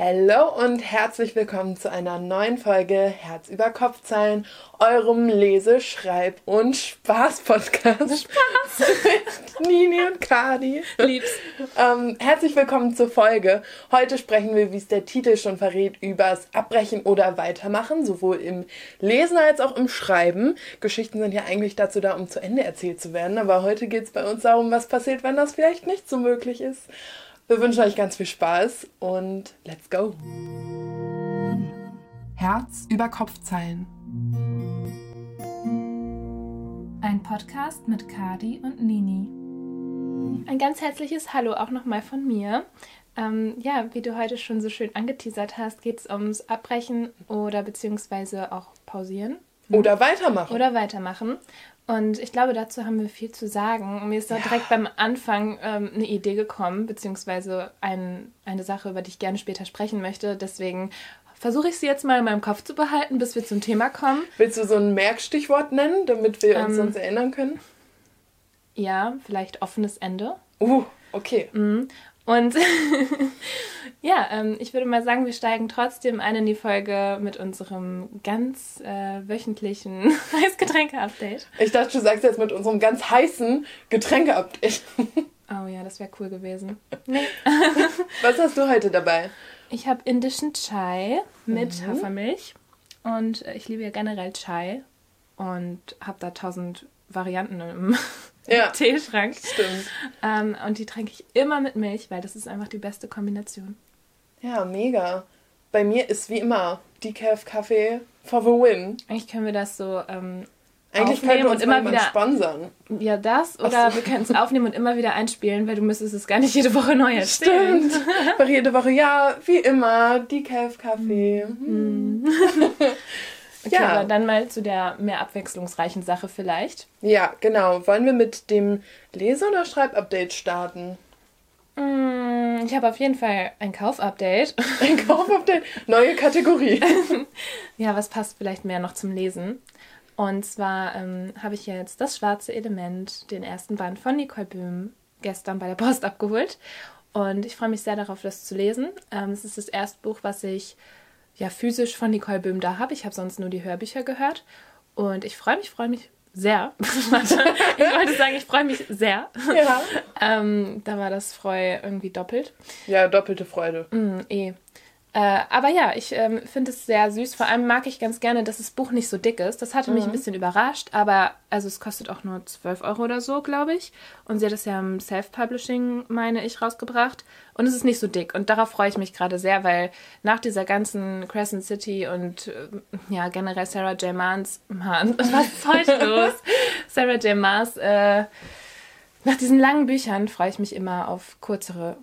Hallo und herzlich willkommen zu einer neuen Folge Herz über Kopfzeilen, eurem Lese-, Schreib- und Spaß-Podcast. Spaß! Nini und Kadi. Liebs. Ähm, herzlich willkommen zur Folge. Heute sprechen wir, wie es der Titel schon verrät, übers Abbrechen oder Weitermachen, sowohl im Lesen als auch im Schreiben. Geschichten sind ja eigentlich dazu da, um zu Ende erzählt zu werden, aber heute geht es bei uns darum, was passiert, wenn das vielleicht nicht so möglich ist. Wir wünschen euch ganz viel Spaß und let's go. Herz über Kopfzeilen. Ein Podcast mit Kadi und Nini. Ein ganz herzliches Hallo auch nochmal von mir. Ähm, ja, wie du heute schon so schön angeteasert hast, geht es ums Abbrechen oder beziehungsweise auch pausieren. Oder weitermachen. Oder weitermachen. Und ich glaube, dazu haben wir viel zu sagen. Und mir ist da ja. direkt beim Anfang ähm, eine Idee gekommen, beziehungsweise ein, eine Sache, über die ich gerne später sprechen möchte. Deswegen versuche ich sie jetzt mal in meinem Kopf zu behalten, bis wir zum Thema kommen. Willst du so ein Merkstichwort nennen, damit wir uns ähm, sonst erinnern können? Ja, vielleicht offenes Ende. Uh, okay. Und ja, ähm, ich würde mal sagen, wir steigen trotzdem ein in die Folge mit unserem ganz äh, wöchentlichen Heißgetränke-Update. Ich dachte, du sagst jetzt mit unserem ganz heißen Getränke-Update. oh ja, das wäre cool gewesen. Nee. Was hast du heute dabei? Ich habe indischen Chai mit mhm. Hafermilch. Und ich liebe ja generell Chai und habe da tausend Varianten im ja, Teeschrank. Stimmt. Ähm, und die trinke ich immer mit Milch, weil das ist einfach die beste Kombination. Ja, mega. Bei mir ist wie immer Decaf Kaffee for the win. Eigentlich können wir das so ähm, eigentlich können wir uns immer wieder sponsern. Ja, das oder so. wir können es aufnehmen und immer wieder einspielen, weil du müsstest es gar nicht jede Woche neu erzählen. Stimmt. Weil jede Woche ja, wie immer Decaf Kaffee. Mhm. Okay, ja. aber dann mal zu der mehr abwechslungsreichen Sache vielleicht. Ja, genau. Wollen wir mit dem Lese- oder Schreibupdate starten? Mm, ich habe auf jeden Fall ein Kaufupdate. Ein Kaufupdate? Neue Kategorie. ja, was passt vielleicht mehr noch zum Lesen? Und zwar ähm, habe ich jetzt das schwarze Element, den ersten Band von Nicole Böhm, gestern bei der Post abgeholt. Und ich freue mich sehr darauf, das zu lesen. Ähm, es ist das erste Buch, was ich ja physisch von Nicole Böhm da habe. Ich habe sonst nur die Hörbücher gehört. Und ich freue mich, freue mich sehr. ich wollte sagen, ich freue mich sehr. Ja. ähm, da war das Freu irgendwie doppelt. Ja, doppelte Freude. Mm, eh. Äh, aber ja, ich ähm, finde es sehr süß. Vor allem mag ich ganz gerne, dass das Buch nicht so dick ist. Das hatte mhm. mich ein bisschen überrascht, aber also es kostet auch nur 12 Euro oder so, glaube ich. Und sie hat es ja im Self-Publishing, meine ich, rausgebracht. Und es ist nicht so dick. Und darauf freue ich mich gerade sehr, weil nach dieser ganzen Crescent City und äh, ja, generell Sarah J. Maas, Mann, was ist heute los? Sarah J. Maas, äh, nach diesen langen Büchern freue ich mich immer auf kürzere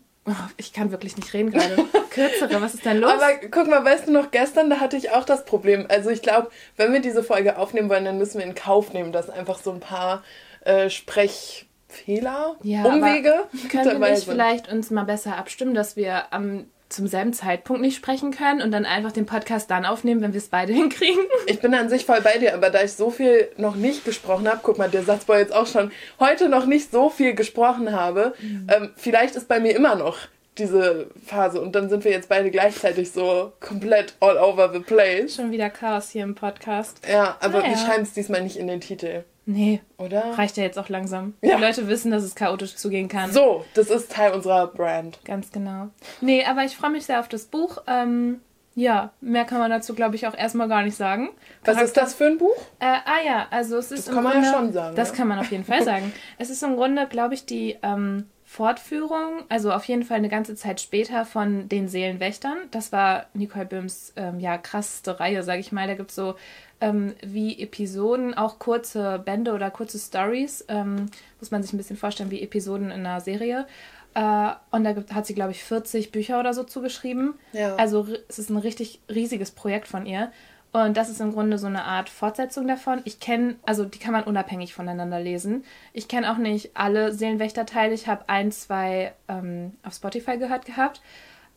ich kann wirklich nicht reden gerade. Kürzere, was ist denn los? Aber guck mal, weißt du noch, gestern, da hatte ich auch das Problem. Also ich glaube, wenn wir diese Folge aufnehmen wollen, dann müssen wir in Kauf nehmen, dass einfach so ein paar äh, Sprechfehler, ja, Umwege können wir nicht vielleicht uns mal besser abstimmen, dass wir am zum selben Zeitpunkt nicht sprechen können und dann einfach den Podcast dann aufnehmen, wenn wir es beide hinkriegen. Ich bin an sich voll bei dir, aber da ich so viel noch nicht gesprochen habe, guck mal, der Satz war jetzt auch schon heute noch nicht so viel gesprochen habe, mhm. ähm, vielleicht ist bei mir immer noch diese Phase und dann sind wir jetzt beide gleichzeitig so komplett all over the place. Schon wieder Chaos hier im Podcast. Ja, aber naja. wir schreiben es diesmal nicht in den Titel. Nee. Oder? Reicht ja jetzt auch langsam. Ja. Die Leute wissen, dass es chaotisch zugehen kann. So, das ist Teil unserer Brand. Ganz genau. Nee, aber ich freue mich sehr auf das Buch. Ähm, ja, mehr kann man dazu, glaube ich, auch erstmal gar nicht sagen. Was ist das für ein Buch? Äh, ah ja, also es ist. Das kann man Grunde, ja schon sagen. Das ja? kann man auf jeden Fall sagen. Es ist im Grunde, glaube ich, die ähm, Fortführung, also auf jeden Fall eine ganze Zeit später von den Seelenwächtern. Das war Nicole Böhms ähm, ja krasseste Reihe, sage ich mal. Da gibt es so ähm, wie Episoden, auch kurze Bände oder kurze Stories. Ähm, muss man sich ein bisschen vorstellen, wie Episoden in einer Serie. Äh, und da gibt, hat sie, glaube ich, 40 Bücher oder so zugeschrieben. Ja. Also es ist ein richtig riesiges Projekt von ihr. Und das ist im Grunde so eine Art Fortsetzung davon. Ich kenne, also die kann man unabhängig voneinander lesen. Ich kenne auch nicht alle Seelenwächter-Teile. Ich habe ein, zwei ähm, auf Spotify gehört gehabt,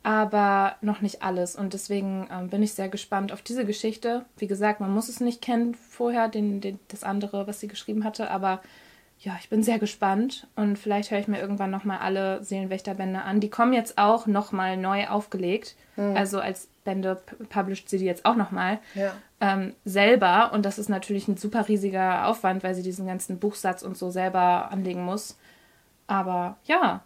aber noch nicht alles. Und deswegen ähm, bin ich sehr gespannt auf diese Geschichte. Wie gesagt, man muss es nicht kennen vorher, den, den, das andere, was sie geschrieben hatte, aber ja, ich bin sehr gespannt und vielleicht höre ich mir irgendwann nochmal alle Seelenwächterbände an. Die kommen jetzt auch nochmal neu aufgelegt. Mhm. Also als Bände published sie die jetzt auch nochmal ja. ähm, selber. Und das ist natürlich ein super riesiger Aufwand, weil sie diesen ganzen Buchsatz und so selber anlegen muss. Aber ja,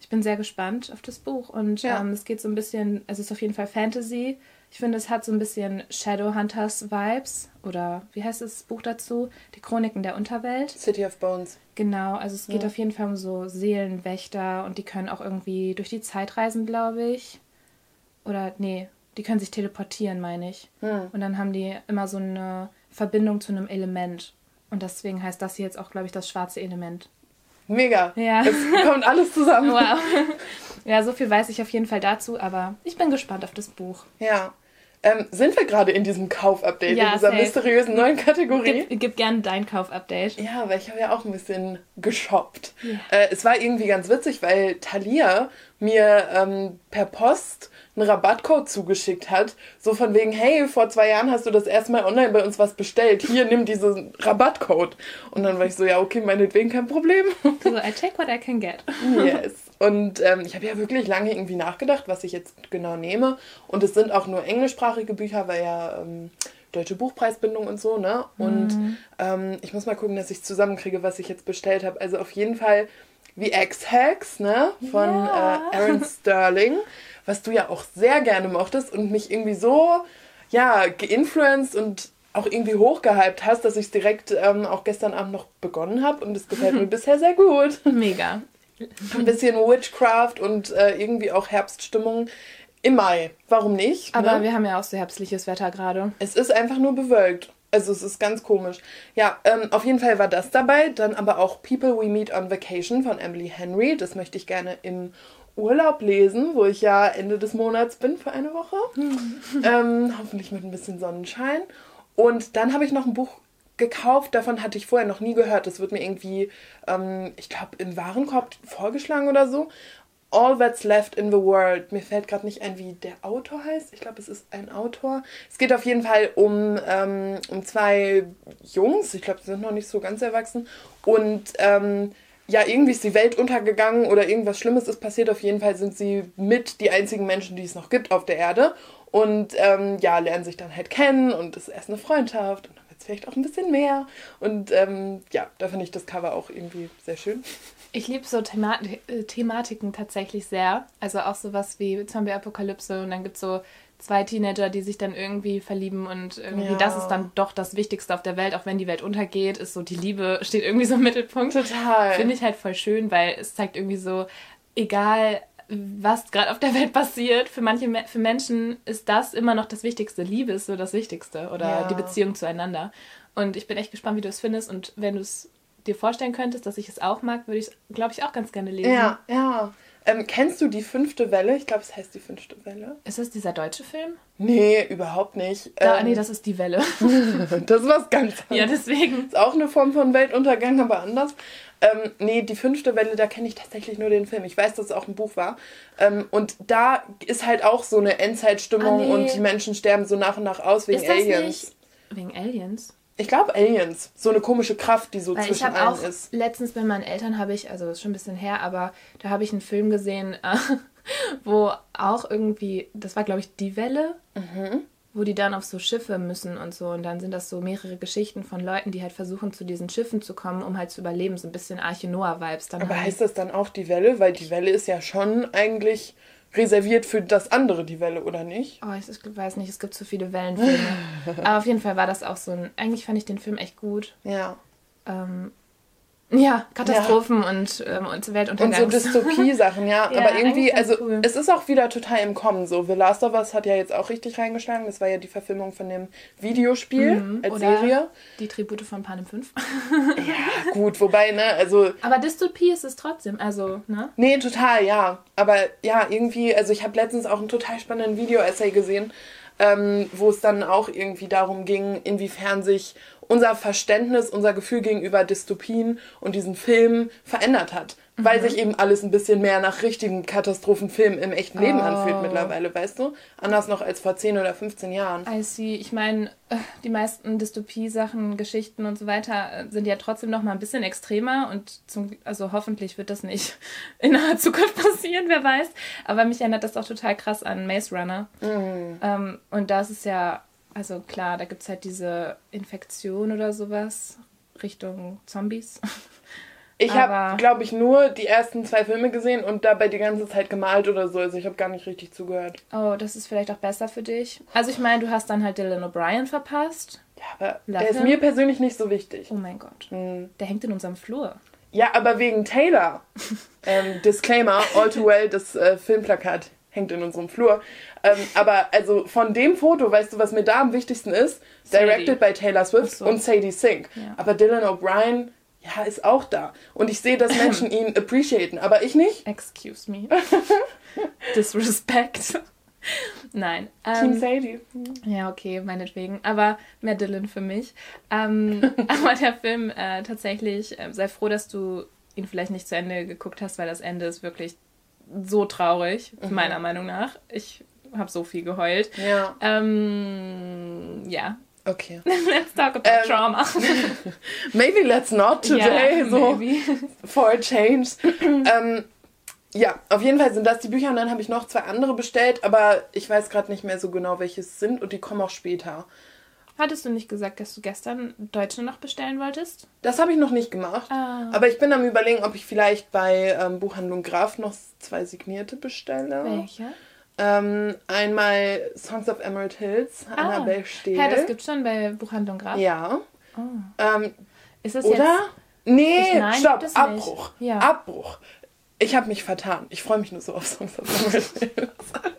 ich bin sehr gespannt auf das Buch. Und ja. ähm, es geht so ein bisschen, es ist auf jeden Fall Fantasy. Ich finde, es hat so ein bisschen Shadowhunters Vibes oder wie heißt das Buch dazu? Die Chroniken der Unterwelt. City of Bones. Genau, also es geht ja. auf jeden Fall um so Seelenwächter und die können auch irgendwie durch die Zeit reisen, glaube ich. Oder nee, die können sich teleportieren, meine ich. Hm. Und dann haben die immer so eine Verbindung zu einem Element. Und deswegen heißt das hier jetzt auch, glaube ich, das schwarze Element. Mega. Ja. Es kommt alles zusammen. Wow. Ja, so viel weiß ich auf jeden Fall dazu, aber ich bin gespannt auf das Buch. Ja. Ähm, sind wir gerade in diesem Kaufupdate, ja, in dieser safe. mysteriösen neuen Kategorie? Gib, gib gerne dein Kaufupdate. Ja, weil ich habe ja auch ein bisschen geshoppt. Yeah. Äh, es war irgendwie ganz witzig, weil Thalia mir ähm, per Post einen Rabattcode zugeschickt hat. So von wegen, hey, vor zwei Jahren hast du das erste Mal online bei uns was bestellt. Hier, nimm diesen Rabattcode. Und dann war ich so, ja, okay, meinetwegen kein Problem. So, I take what I can get. Yes. Und ähm, ich habe ja wirklich lange irgendwie nachgedacht, was ich jetzt genau nehme. Und es sind auch nur englischsprachige Bücher, weil ja ähm, deutsche Buchpreisbindung und so, ne? Und mhm. ähm, ich muss mal gucken, dass ich zusammenkriege, was ich jetzt bestellt habe. Also auf jeden Fall wie X-Hacks, ne? Von ja. äh, Aaron Sterling, was du ja auch sehr gerne mochtest und mich irgendwie so, ja, geinfluenced und auch irgendwie hochgehypt hast, dass ich es direkt ähm, auch gestern Abend noch begonnen habe und es gefällt mir bisher sehr gut. Mega. Ein bisschen Witchcraft und äh, irgendwie auch Herbststimmung im Mai. Warum nicht? Aber ne? wir haben ja auch so herbstliches Wetter gerade. Es ist einfach nur bewölkt. Also es ist ganz komisch. Ja, ähm, auf jeden Fall war das dabei. Dann aber auch People We Meet on Vacation von Emily Henry. Das möchte ich gerne im Urlaub lesen, wo ich ja Ende des Monats bin für eine Woche. ähm, hoffentlich mit ein bisschen Sonnenschein. Und dann habe ich noch ein Buch gekauft, davon hatte ich vorher noch nie gehört. Das wird mir irgendwie, ähm, ich glaube, im Warenkorb vorgeschlagen oder so. All That's Left in the World. Mir fällt gerade nicht ein, wie der Autor heißt. Ich glaube, es ist ein Autor. Es geht auf jeden Fall um, ähm, um zwei Jungs. Ich glaube, sie sind noch nicht so ganz erwachsen. Und ähm, ja, irgendwie ist die Welt untergegangen oder irgendwas Schlimmes ist passiert. Auf jeden Fall sind sie mit die einzigen Menschen, die es noch gibt auf der Erde. Und ähm, ja, lernen sich dann halt kennen und es ist erst eine Freundschaft vielleicht auch ein bisschen mehr. Und ähm, ja, da finde ich das Cover auch irgendwie sehr schön. Ich liebe so Thema äh, Thematiken tatsächlich sehr. Also auch sowas wie Zombie-Apokalypse und dann gibt es so zwei Teenager, die sich dann irgendwie verlieben und irgendwie ja. das ist dann doch das Wichtigste auf der Welt, auch wenn die Welt untergeht, ist so die Liebe steht irgendwie so im Mittelpunkt. Total. Finde ich halt voll schön, weil es zeigt irgendwie so, egal was gerade auf der Welt passiert, für manche für Menschen ist das immer noch das Wichtigste. Liebe ist so das Wichtigste oder ja. die Beziehung zueinander. Und ich bin echt gespannt, wie du es findest und wenn du es dir vorstellen könntest, dass ich es auch mag, würde ich es, glaube ich, auch ganz gerne lesen. Ja, ja. Ähm, kennst du die fünfte Welle? Ich glaube, es heißt die fünfte Welle. Ist das dieser deutsche Film? Nee, überhaupt nicht. Da, ähm, nee, das ist die Welle. das ist was ganz anderes. Ja, deswegen. Ist auch eine Form von Weltuntergang, aber anders. Ähm, nee, die fünfte Welle, da kenne ich tatsächlich nur den Film. Ich weiß, dass es auch ein Buch war. Ähm, und da ist halt auch so eine Endzeitstimmung ah, nee. und die Menschen sterben so nach und nach aus wegen ist das Aliens. Nicht wegen Aliens? Ich glaube Aliens, so eine komische Kraft, die so Weil zwischen allen auch ist. Letztens bei meinen Eltern habe ich, also ist schon ein bisschen her, aber da habe ich einen Film gesehen, äh, wo auch irgendwie, das war glaube ich die Welle, mhm. wo die dann auf so Schiffe müssen und so und dann sind das so mehrere Geschichten von Leuten, die halt versuchen zu diesen Schiffen zu kommen, um halt zu überleben, so ein bisschen Arche Noah Vibes dann. Aber halt. heißt das dann auch die Welle, weil die Welle ist ja schon eigentlich reserviert für das andere, die Welle, oder nicht? Oh, ich, ich weiß nicht, es gibt zu viele Wellenfilme. Aber auf jeden Fall war das auch so ein. Eigentlich fand ich den Film echt gut. Ja. Ähm, ja, Katastrophen ja. und, ähm, und Weltuntergangs. Und so Dystopie-Sachen, ja. ja. Aber irgendwie, also cool. es ist auch wieder total im Kommen so. The Last of Us hat ja jetzt auch richtig reingeschlagen. Das war ja die Verfilmung von dem Videospiel mhm. als Oder Serie. Die Tribute von Panem 5. ja, gut, wobei, ne, also... Aber Dystopie ist es trotzdem, also, ne? Nee, total, ja. Aber ja, irgendwie, also ich habe letztens auch einen total spannenden Video-Essay gesehen, ähm, wo es dann auch irgendwie darum ging, inwiefern sich unser Verständnis, unser Gefühl gegenüber Dystopien und diesen Filmen verändert hat. weil sich eben alles ein bisschen mehr nach richtigen Katastrophenfilmen im echten Leben Oh. anfühlt mittlerweile, weißt du? Anders noch als vor 10 oder 15 Jahren. I see. Ich meine, äh, die meisten Dystopie-Sachen, Geschichten und so weiter äh, sind ja trotzdem noch mal ein bisschen extremer und zum, also hoffentlich wird das nicht in naher Zukunft passieren, wer weiß. Aber mich erinnert das auch total krass an Maze Runner. Mhm. Ähm, und das ist ja, also klar, da gibt es halt diese Infektion oder sowas Richtung Zombies. Ich habe, glaube ich, nur die ersten zwei Filme gesehen und dabei die ganze Zeit gemalt oder so. Also ich habe gar nicht richtig zugehört. Oh, das ist vielleicht auch besser für dich. Also ich meine, du hast dann halt Dylan O'Brien verpasst. Ja, aber Love der ist mir persönlich nicht so wichtig. Oh mein Gott. Hm. Der hängt in unserem Flur. Ja, aber wegen Taylor. ähm, Disclaimer, All Too Well, das äh, Filmplakat hängt in unserem Flur. Ähm, aber also von dem Foto, weißt du, was mir da am wichtigsten ist? Sadie. Directed by Taylor Swift so. und Sadie Sink. Ja. Aber Dylan O'Brien, ja, ist auch da. Und ich sehe, dass Menschen ihn appreciaten, aber ich nicht. Excuse me. Disrespect. Nein. Team Ähm, Sadie. ja, okay, meinetwegen. Aber mehr Dylan für mich. Ähm, aber der Film äh, tatsächlich, äh, sei froh, dass du ihn vielleicht nicht zu Ende geguckt hast, weil das Ende ist wirklich so traurig, meiner Meinung nach. Ich habe so viel geheult. Ja, Ähm, ja, okay. let's talk about Ähm, Trauma. Maybe let's not today, ja, so maybe. for a change. ähm, ja, auf jeden Fall sind das die Bücher und dann habe ich noch zwei andere bestellt, aber ich weiß gerade nicht mehr so genau, welche es sind und die kommen auch später. Hattest du nicht gesagt, dass du gestern Deutsche noch bestellen wolltest? Das habe ich noch nicht gemacht. Ah. Aber ich bin am überlegen, ob ich vielleicht bei ähm, Buchhandlung Graf noch zwei signierte bestelle. Welche? Ähm, einmal Songs of Emerald Hills, Annabelle Steele. Ja, Ah. das gibt schon bei Buchhandlung Graf. Ja. Oh. Ähm, Ist es oder? jetzt Nee, Ich- nein, stopp, Abbruch. Ja. Abbruch. Ich habe mich vertan. Ich freue mich nur so auf Songs of Emerald Hills.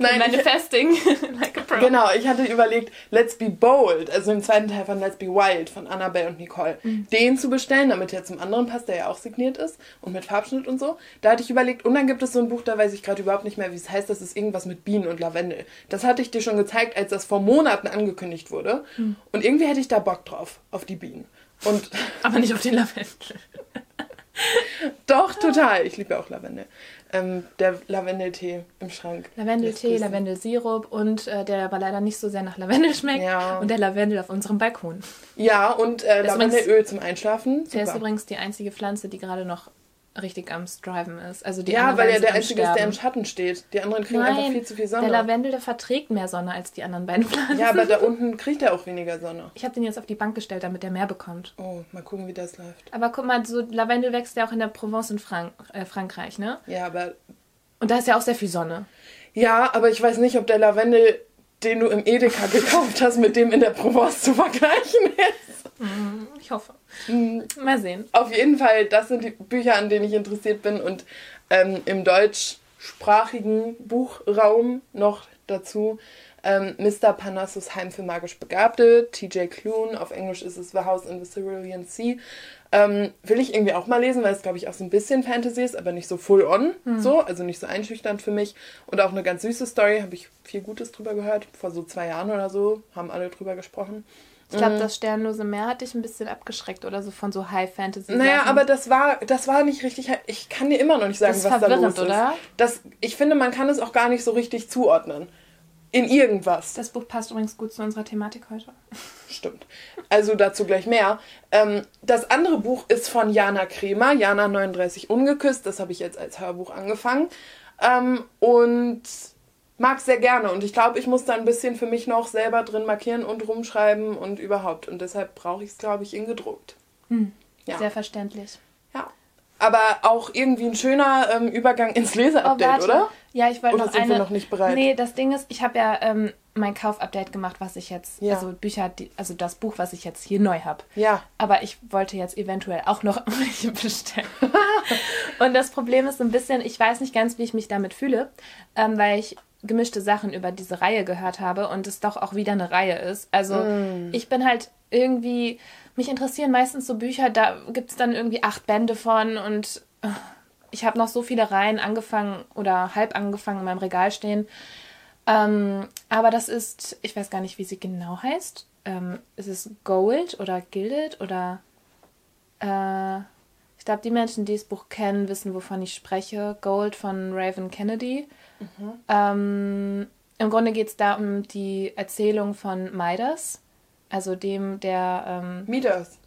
Nein, Manifesting like a pro? Genau, ich hatte überlegt, Let's Be Bold, also im zweiten Teil von Let's Be Wild von Annabelle und Nicole, Mhm. den zu bestellen, damit der zum anderen passt, der ja auch signiert ist und mit Farbschnitt und so. Da hatte ich überlegt, und dann gibt es so ein Buch, da weiß ich gerade überhaupt nicht mehr, wie es heißt, das ist irgendwas mit Bienen und Lavendel. Das hatte ich dir schon gezeigt, als das vor Monaten angekündigt wurde. Mhm. Und irgendwie hätte ich da Bock drauf, auf die Bienen. Und Aber nicht auf den Lavendel. doch, total. Ich liebe auch Lavendel. Ähm, der Lavendeltee im Schrank. Lavendeltee. Lavendelsirup und äh, der aber leider nicht so sehr nach Lavendel schmeckt. Ja. Und der Lavendel auf unserem Balkon. Ja, und äh, Lavendelöl zum Einschlafen. Der ist Super. übrigens die einzige Pflanze, die gerade noch richtig am Striven ist. Also die Ja, weil er der Einzige ist, der im. Schatten steht. Die anderen kriegen einfach Nein, viel zu viel Sonne. der Lavendel, der verträgt mehr Sonne als die anderen beiden Pflanzen. ja, aber da unten kriegt er auch weniger Sonne. Ich habe den jetzt auf die Bank gestellt, damit er mehr bekommt. Oh, mal gucken, wie das läuft. Aber guck mal, so Lavendel wächst ja auch in der Provence in Frank äh, Frankreich, ne? Ja, aber Und da ist ja auch sehr viel Sonne. ja, aber ich weiß nicht, ob der Lavendel, den du im Edeka gekauft hast, mit dem in der Provence zu vergleichen ist. Ich hoffe. Hm, Mal sehen. Auf jeden Fall, das sind die Bücher, an denen ich interessiert bin und ähm, im deutschsprachigen Buchraum noch dazu ähm, Mr. Parnassus Heim für magisch Begabte, TJ Klune, auf Englisch ist es The House in the Cerulean Sea. Ähm, will ich irgendwie auch mal lesen, weil es, glaube ich, auch so ein bisschen Fantasy ist, aber nicht so full on, so, also nicht so einschüchternd für mich. Und auch eine ganz süße Story, habe ich viel Gutes drüber gehört. Vor so zwei Jahren oder so haben alle drüber gesprochen. Ich glaube, das Sternlose Meer hat dich ein bisschen abgeschreckt oder so von so High Fantasy. Naja, aber das war, das war nicht richtig. Ich kann dir immer noch nicht sagen, Das was da los ist. oder? Das, ich finde, man kann es auch gar nicht so richtig zuordnen. In irgendwas. das Buch passt übrigens gut zu unserer Thematik heute. Stimmt. Also dazu gleich mehr. Ähm, das andere Buch ist von Jana Kremer, Jana 39 Ungeküsst. Das habe ich jetzt als Hörbuch angefangen. Ähm, und mag sehr gerne. Und ich glaube, ich muss da ein bisschen für mich noch selber drin markieren und rumschreiben und überhaupt. Und deshalb brauche ich es, glaube ich, in gedruckt. Ja. Sehr verständlich. Ja. Aber auch irgendwie ein schöner ähm, Übergang ins Leseupdate, oder? Oh, Ja, ich wollte Oder noch sind eine... wir noch nicht bereit? Nee, das Ding ist, ich habe ja ähm, mein Kaufupdate gemacht, was ich jetzt... Ja. Also Bücher, die, also das Buch, was ich jetzt hier neu habe. Ja. Aber ich wollte jetzt eventuell auch noch welche bestellen. Und das Problem ist so ein bisschen, ich weiß nicht ganz, wie ich mich damit fühle, ähm, weil ich gemischte Sachen über diese Reihe gehört habe und es doch auch wieder eine Reihe ist. Also Mm. ich bin halt irgendwie, mich interessieren meistens so Bücher, da gibt es dann irgendwie acht Bände von und äh, ich habe noch so viele Reihen angefangen oder halb angefangen in meinem Regal stehen. Ähm, aber das ist, ich weiß gar nicht, wie sie genau heißt. Ähm, ist es Gold oder Gilded oder äh, Ich glaube, die Menschen, die das Buch kennen, wissen, wovon ich spreche. Gold von Raven Kennedy. Mhm. Ähm, Im Grunde geht es da um die Erzählung von Midas, also dem, der. Ähm, Midas.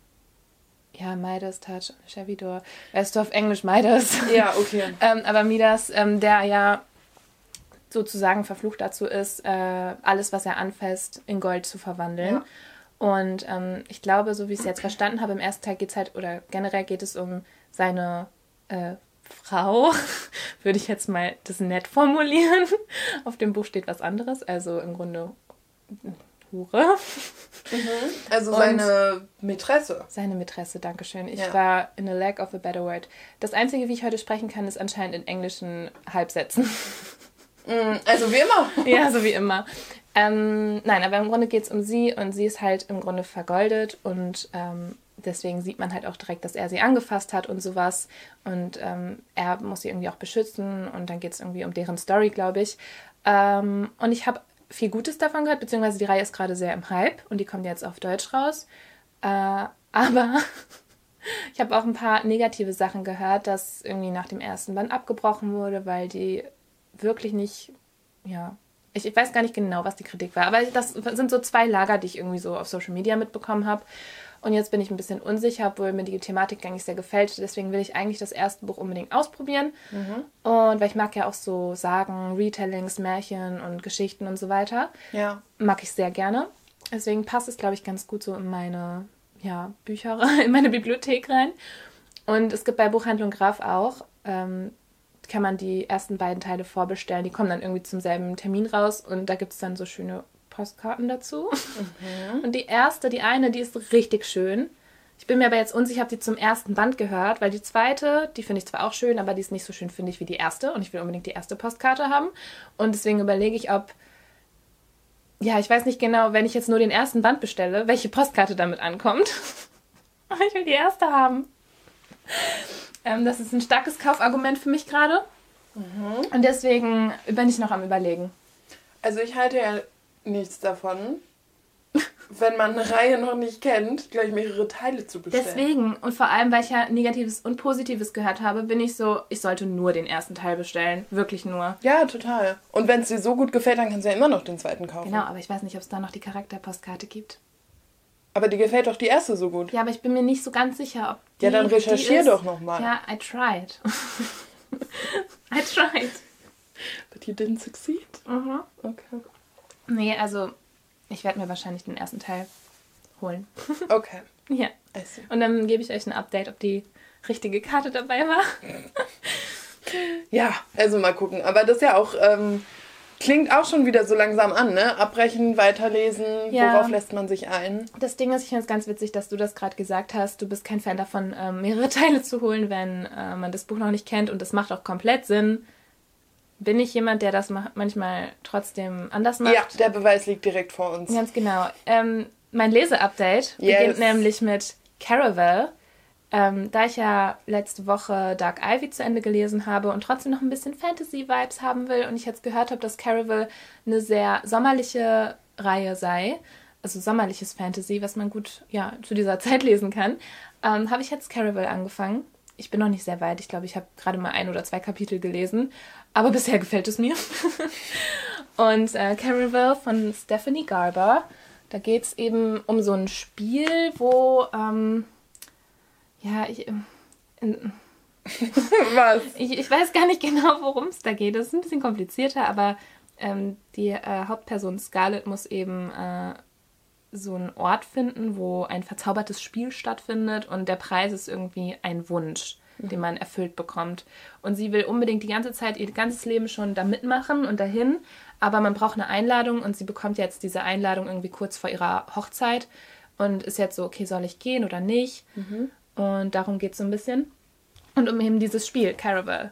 Ja, Midas Touch, Chevy Door. Er ist auf Englisch Midas. Ja, okay. ähm, aber Midas, ähm, der ja sozusagen verflucht dazu ist, äh, alles, was er anfasst, in Gold zu verwandeln. Ja. Und ähm, ich glaube, so wie ich es jetzt verstanden habe, im ersten Teil geht es halt, oder generell geht es um seine äh, Frau, würde ich jetzt mal das nett formulieren. Auf dem Buch steht was anderes, also im Grunde Hure. Mhm. Also Und seine Mätresse. Seine Mätresse, danke schön. Ich ja. war in a lack of a better word. Das Einzige, wie ich heute sprechen kann, ist anscheinend in englischen Halbsätzen. Mm, also wie immer. ja, so wie immer. Ähm, nein, aber im Grunde geht es um sie und sie ist halt im Grunde vergoldet und ähm, deswegen sieht man halt auch direkt, dass er sie angefasst hat und sowas. Und ähm, er muss sie irgendwie auch beschützen und dann geht es irgendwie um deren Story, glaube ich. Ähm, und ich habe viel Gutes davon gehört, beziehungsweise die Reihe ist gerade sehr im Hype und die kommt jetzt auf Deutsch raus. Äh, aber ich habe auch ein paar negative Sachen gehört, dass irgendwie nach dem ersten Band abgebrochen wurde, weil die wirklich nicht, ja, ich, ich weiß gar nicht genau, was die Kritik war, aber das sind so zwei Lager, die ich irgendwie so auf Social Media mitbekommen habe. Und jetzt bin ich ein bisschen unsicher, obwohl mir die Thematik gar nicht sehr gefällt. Deswegen will ich eigentlich das erste Buch unbedingt ausprobieren. Mhm. Und weil ich mag ja auch so Sagen, Retellings, Märchen und Geschichten und so weiter. Ja. Mag ich sehr gerne. Deswegen passt es, glaube ich, ganz gut so in meine ja, Bücher, in meine Bibliothek rein. Und es gibt bei Buchhandlung Graf auch ähm, kann man die ersten beiden Teile vorbestellen. Die kommen dann irgendwie zum selben Termin raus und da gibt es dann so schöne Postkarten dazu. Mhm. Und die erste, die eine, die ist richtig schön. Ich bin mir aber jetzt unsicher, ob die zum ersten Band gehört, weil die zweite, die finde ich zwar auch schön, aber die ist nicht so schön, finde ich, wie die erste. Und ich will unbedingt die erste Postkarte haben. Und deswegen überlege ich, ob. Ja, ich weiß nicht genau, wenn ich jetzt nur den ersten Band bestelle, welche Postkarte damit ankommt. Aber ich will die erste haben. Ähm, das ist ein starkes Kaufargument für mich gerade. Mhm. Und deswegen bin ich noch am Überlegen. Also ich halte ja nichts davon, wenn man eine Reihe noch nicht kennt, gleich mehrere Teile zu bestellen. Deswegen, und vor allem, weil ich ja Negatives und Positives gehört habe, bin ich so, ich sollte nur den ersten Teil bestellen. Wirklich nur. Ja, total. Und wenn es dir so gut gefällt, dann kannst du ja immer noch den zweiten kaufen. Genau, aber ich weiß nicht, ob es da noch die Charakterpostkarte gibt. Aber dir gefällt doch die erste so gut. Ja, aber ich bin mir nicht so ganz sicher, ob die, Ja, dann recherchier doch nochmal. Ja, I tried. I tried. But you didn't succeed? Mhm. Okay. Nee, also ich werde mir wahrscheinlich den ersten Teil holen. Okay. ja. Und dann gebe ich euch ein Update, ob die richtige Karte dabei war. ja, also mal gucken. Aber das ist ja auch... Ähm, Klingt auch schon wieder so langsam an, ne? Abbrechen, weiterlesen, ja. worauf lässt man sich ein? Das Ding ist, ich finde es ganz witzig, dass du das gerade gesagt hast. Du bist kein Fan davon, ähm, mehrere Teile zu holen, wenn äh, man das Buch noch nicht kennt und das macht auch komplett Sinn. Bin ich jemand, der das manchmal trotzdem anders macht? Ja, der Beweis liegt direkt vor uns. Ganz genau. Ähm, mein Leseupdate yes. beginnt nämlich mit Caravel ähm, da ich ja letzte Woche Dark Ivy zu Ende gelesen habe und trotzdem noch ein bisschen Fantasy-Vibes haben will und ich jetzt gehört habe, dass Caravel eine sehr sommerliche Reihe sei, also sommerliches Fantasy, was man gut ja, zu dieser Zeit lesen kann, ähm, habe ich jetzt Caravel angefangen. Ich bin noch nicht sehr weit. Ich glaube, ich habe gerade mal ein oder zwei Kapitel gelesen. Aber bisher gefällt es mir. und äh, Caravel von Stephanie Garber. Da geht es eben um so ein Spiel, wo ähm, ja, ich. Ähm, Was? Ich, ich weiß gar nicht genau, worum es da geht. Das ist ein bisschen komplizierter, aber ähm, die äh, Hauptperson Scarlett muss eben äh, so einen Ort finden, wo ein verzaubertes Spiel stattfindet und der Preis ist irgendwie ein Wunsch, mhm. den man erfüllt bekommt. Und sie will unbedingt die ganze Zeit, ihr ganzes Leben schon da mitmachen und dahin, aber man braucht eine Einladung und sie bekommt jetzt diese Einladung irgendwie kurz vor ihrer Hochzeit und ist jetzt so, okay, soll ich gehen oder nicht? Mhm. Und darum geht es so ein bisschen. Und um eben dieses Spiel, Caravel.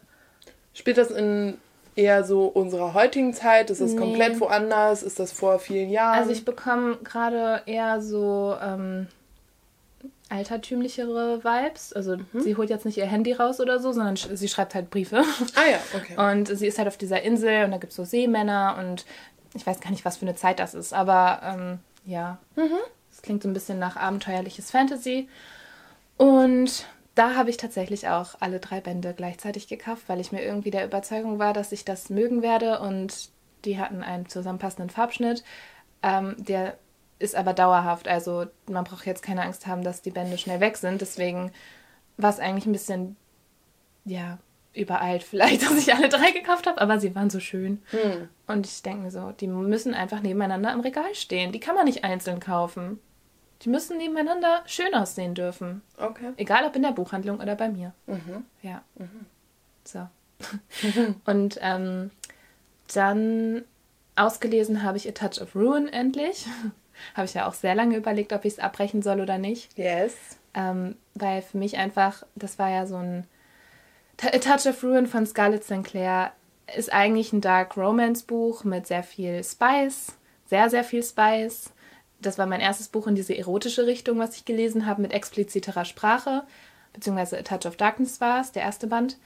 Spielt das in eher so unserer heutigen Zeit? Ist das nee. komplett woanders? Ist das vor vielen Jahren? Also ich bekomme gerade eher so ähm, altertümlichere Vibes. Also mhm. sie holt jetzt nicht ihr Handy raus oder so, sondern sie schreibt halt Briefe. Ah ja, okay. Und sie ist halt auf dieser Insel und da gibt es so Seemänner und ich weiß gar nicht, was für eine Zeit das ist, aber ähm, ja. Mhm. Es klingt so ein bisschen nach abenteuerliches Fantasy. Und da habe ich tatsächlich auch alle drei Bände gleichzeitig gekauft, weil ich mir irgendwie der Überzeugung war, dass ich das mögen werde und die hatten einen zusammenpassenden Farbschnitt. Ähm, der ist aber dauerhaft, also man braucht jetzt keine Angst haben, dass die Bände schnell weg sind. Deswegen war es eigentlich ein bisschen, ja, übereilt vielleicht, dass ich alle drei gekauft habe, aber sie waren so schön. Hm. Und ich denke mir so, die müssen einfach nebeneinander im Regal stehen. Die kann man nicht einzeln kaufen. Die müssen nebeneinander schön aussehen dürfen. Okay. Egal ob in der Buchhandlung oder bei mir. Mhm. Ja. Mhm. So. Und ähm, dann ausgelesen habe ich A Touch of Ruin endlich. Habe ich ja auch sehr lange überlegt, ob ich es abbrechen soll oder nicht. Yes. Ähm, weil für mich einfach, das war ja so ein A Touch of Ruin von Scarlett Sinclair ist eigentlich ein Dark Romance Buch mit sehr viel Spice, sehr, sehr viel Spice. Das war mein erstes Buch in diese erotische Richtung, was ich gelesen habe, mit expliziterer Sprache, beziehungsweise A Touch of Darkness war es, der erste Band.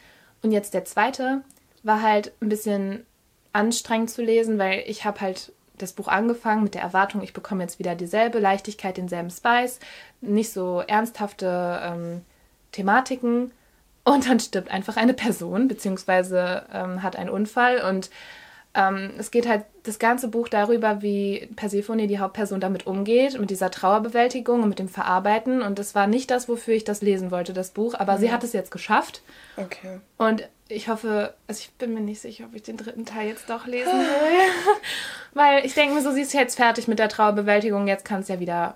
Und jetzt der zweite war halt ein bisschen anstrengend zu lesen, weil ich habe halt das Buch angefangen mit der Erwartung, ich bekomme jetzt wieder dieselbe Leichtigkeit, denselben Spice, nicht so ernsthafte ähm, Thematiken. Und dann stirbt einfach eine Person, beziehungsweise ähm, hat einen Unfall. Und ähm, es geht halt das ganze Buch darüber, wie Persephone, die Hauptperson, damit umgeht, mit dieser Trauerbewältigung und mit dem Verarbeiten. Und das war nicht das, wofür ich das lesen wollte, das Buch. Aber mhm. sie hat es jetzt geschafft. Okay. Und ich hoffe, also ich bin mir nicht sicher, ob ich den dritten Teil jetzt doch lesen will. Weil ich denke mir so, sie ist jetzt fertig mit der Trauerbewältigung. Jetzt kann es ja wieder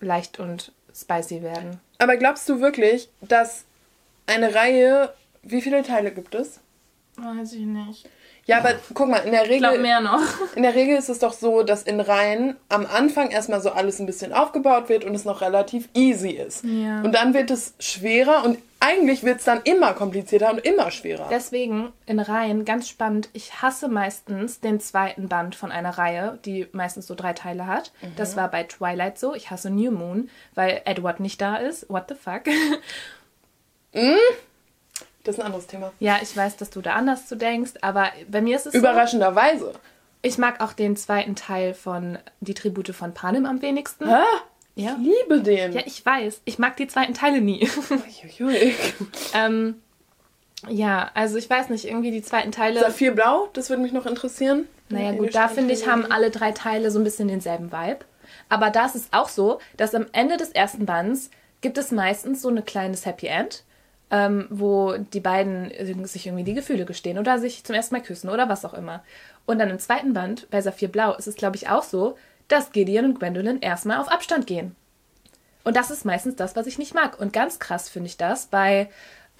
leicht und spicy werden. Aber glaubst du wirklich, dass eine Reihe, wie viele Teile gibt es? Weiß ich nicht. Ja, aber guck mal, in der Regel. Ich glaube mehr noch. In der Regel ist es doch so, dass in Reihen am Anfang erstmal so alles ein bisschen aufgebaut wird und es noch relativ easy ist. Ja. Und dann wird es schwerer und eigentlich wird es dann immer komplizierter und immer schwerer. Deswegen in Reihen ganz spannend. Ich hasse meistens den zweiten Band von einer Reihe, die meistens so drei Teile hat. Mhm. Das war bei Twilight so. Ich hasse New Moon, weil Edward nicht da ist. What the fuck? Mhm. Das ist ein anderes Thema. Ja, ich weiß, dass du da anders zu denkst, aber bei mir ist es Überraschenderweise. So, ich mag auch den zweiten Teil von Die Tribute von Panem am wenigsten. Hä? Ja. Ich liebe den. Ja, ich weiß. Ich mag die zweiten Teile nie. ähm, ja, also ich weiß nicht, irgendwie die zweiten Teile. Saphir Blau, das würde mich noch interessieren. Naja, gut, da finde ich, haben alle drei Teile so ein bisschen denselben Vibe. Aber da ist es auch so, dass am Ende des ersten Bands gibt es meistens so ein kleines Happy End ähm, wo die beiden sich irgendwie die Gefühle gestehen oder sich zum ersten Mal küssen oder was auch immer. Und dann im zweiten Band, bei Saphir Blau, ist es, glaube ich, auch so, dass Gideon und Gwendolyn erstmal auf Abstand gehen. Und das ist meistens das, was ich nicht mag. Und ganz krass finde ich das bei,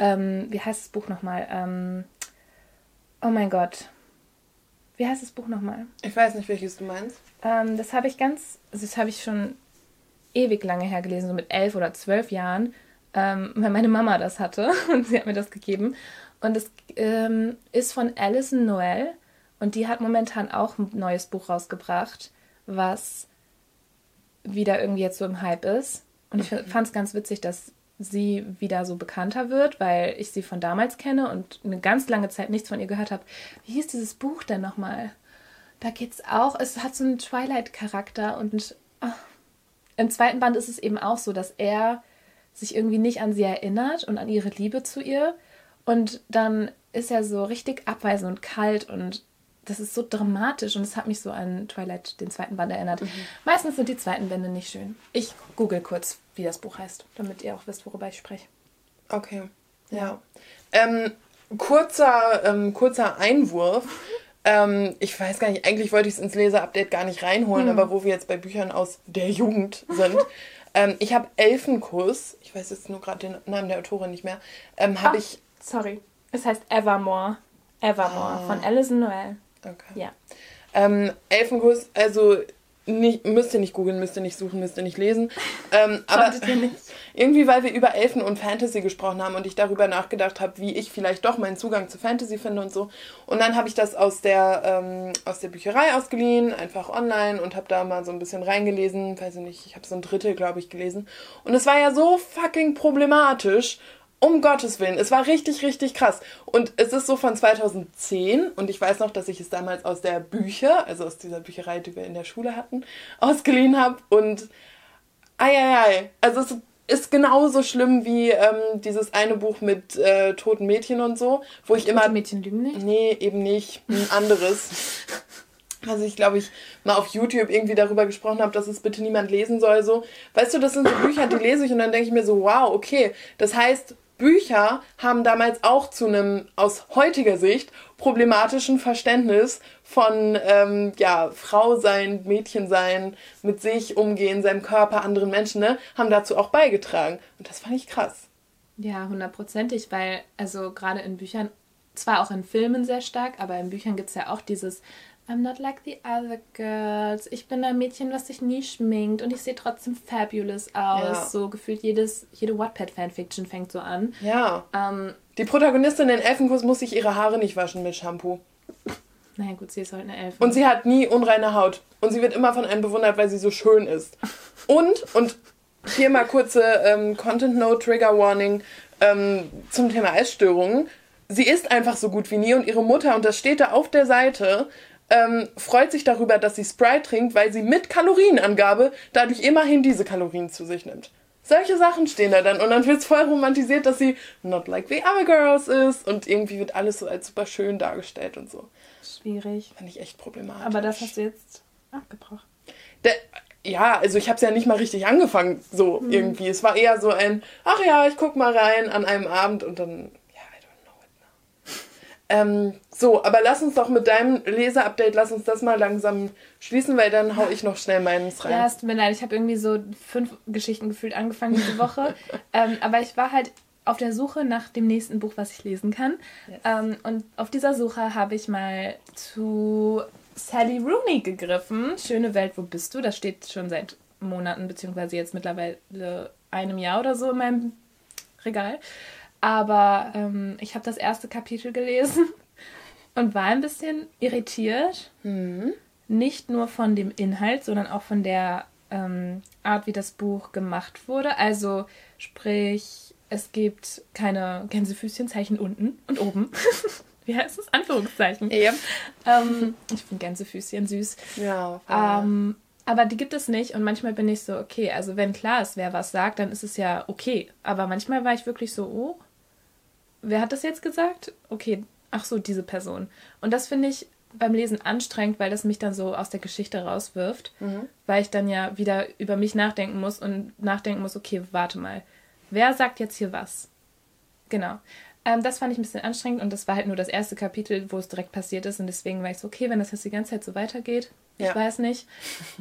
ähm, wie heißt das Buch nochmal? Ähm, oh mein Gott. Wie heißt das Buch nochmal? Ich weiß nicht, welches du meinst. Ähm, das habe ich ganz, also das habe ich schon ewig lange her gelesen, so mit elf oder zwölf Jahren ähm, weil meine Mama das hatte und sie hat mir das gegeben. Und es ähm, ist von Alison Noel und die hat momentan auch ein neues Buch rausgebracht, was wieder irgendwie jetzt so im Hype ist. Und ich fand es ganz witzig, dass sie wieder so bekannter wird, weil ich sie von damals kenne und eine ganz lange Zeit nichts von ihr gehört habe. Wie hieß dieses Buch denn nochmal? Da geht's auch, es hat so einen Twilight-Charakter und oh, im zweiten Band ist es eben auch so, dass er sich irgendwie nicht an sie erinnert und an ihre Liebe zu ihr. Und dann ist er so richtig abweisend und kalt und das ist so dramatisch und es hat mich so an Twilight, den zweiten Band, erinnert. Mhm. Meistens sind die zweiten Bände nicht schön. Ich google kurz, wie das Buch heißt, damit ihr auch wisst, worüber ich spreche. Okay, ja. Ähm, kurzer, ähm, kurzer Einwurf. Ähm, ich weiß gar nicht, eigentlich wollte ich es ins Leser-Update gar nicht reinholen, hm. aber wo wir jetzt bei Büchern aus der Jugend sind, Ähm, ich habe Elfenkuss, ich weiß jetzt nur gerade den Namen der Autorin nicht mehr, ähm, habe ich. Sorry, es heißt Evermore. Evermore ah. von Alison Noel. Okay. Ja. Ähm, Elfenkuss, also nicht, müsst ihr nicht googeln, müsst ihr nicht suchen, müsst ihr nicht lesen. Ähm, aber nicht. irgendwie, weil wir über Elfen und Fantasy gesprochen haben und ich darüber nachgedacht habe, wie ich vielleicht doch meinen Zugang zu Fantasy finde und so. Und dann habe ich das aus der, ähm, aus der Bücherei ausgeliehen, einfach online und habe da mal so ein bisschen reingelesen. Weiß ich nicht, ich habe so ein Drittel, glaube ich, gelesen. Und es war ja so fucking problematisch um Gottes Willen, es war richtig, richtig krass. Und es ist so von 2010 und ich weiß noch, dass ich es damals aus der Bücher, also aus dieser Bücherei, die wir in der Schule hatten, ausgeliehen habe. Und ei, ei, ei. Also es ist genauso schlimm wie ähm, dieses eine Buch mit äh, toten Mädchen und so, wo ich Tote immer. Mädchen lügen nicht? Nee, eben nicht. Ein anderes. also ich glaube, ich mal auf YouTube irgendwie darüber gesprochen habe, dass es bitte niemand lesen soll. So, weißt du, das sind so Bücher, die lese ich und dann denke ich mir so, wow, okay. Das heißt, Bücher haben damals auch zu einem aus heutiger Sicht problematischen Verständnis von ähm, ja Frau sein, Mädchen sein, mit sich umgehen, seinem Körper, anderen Menschen, ne, haben dazu auch beigetragen. Und das fand ich krass. Ja, hundertprozentig, weil also gerade in Büchern, zwar auch in Filmen sehr stark, aber in Büchern gibt es ja auch dieses I'm not like the other girls. Ich bin ein Mädchen, was sich nie schminkt und ich sehe trotzdem fabulous aus. Ja. So gefühlt jedes, jede Wattpad-Fanfiction fängt so an. Ja. Ähm, die Protagonistin in Elfenkuss muss sich ihre Haare nicht waschen mit Shampoo. Naja gut, sie ist halt eine Elfe. Und sie hat nie unreine Haut. Und sie wird immer von einem bewundert, weil sie so schön ist. Und, und hier mal kurze ähm, Content Note Trigger Warning ähm, zum Thema Essstörungen. Sie ist einfach so gut wie nie und ihre Mutter, und das steht da auf der Seite, ähm, freut sich darüber, dass sie Sprite trinkt, weil sie mit Kalorienangabe dadurch immerhin diese Kalorien zu sich nimmt. Solche Sachen stehen da dann und dann wird es voll romantisiert, dass sie not like the other girls ist und irgendwie wird alles so als super schön dargestellt und so. Schwierig. Fand ich echt problematisch. Aber das hast du jetzt abgebrochen. Der, ja, also ich habe es ja nicht mal richtig angefangen, so hm. irgendwie. Es war eher so ein, ach ja, ich guck mal rein an einem Abend und dann ähm, so, aber lass uns doch mit deinem Leseupdate, lass uns das mal langsam schließen, weil dann hau ich noch schnell meins rein. Ja, es tut mir leid, ich habe irgendwie so fünf Geschichten gefühlt angefangen diese Woche. ähm, aber ich war halt auf der Suche nach dem nächsten Buch, was ich lesen kann. Yes. Ähm, und auf dieser Suche habe ich mal zu Sally Rooney gegriffen. Schöne Welt, wo bist du? Das steht schon seit Monaten, beziehungsweise jetzt mittlerweile einem Jahr oder so in meinem Regal. Aber ähm, ich habe das erste Kapitel gelesen und war ein bisschen irritiert. Mhm. Nicht nur von dem Inhalt, sondern auch von der ähm, Art, wie das Buch gemacht wurde. Also sprich, es gibt keine Gänsefüßchenzeichen unten und oben. wie heißt das? Anführungszeichen. Ja. Ähm, ich finde Gänsefüßchen süß. Ja. Ähm, aber die gibt es nicht und manchmal bin ich so, okay, also wenn klar ist, wer was sagt, dann ist es ja okay. Aber manchmal war ich wirklich so, oh, wer hat das jetzt gesagt? Okay, ach so, diese Person. Und das finde ich beim Lesen anstrengend, weil das mich dann so aus der Geschichte rauswirft, mhm. weil ich dann ja wieder über mich nachdenken muss und nachdenken muss, okay, warte mal, wer sagt jetzt hier was? Genau. Ähm, das fand ich ein bisschen anstrengend und das war halt nur das erste Kapitel, wo es direkt passiert ist und deswegen war ich so, okay, wenn das jetzt die ganze Zeit so weitergeht, ja. ich weiß nicht.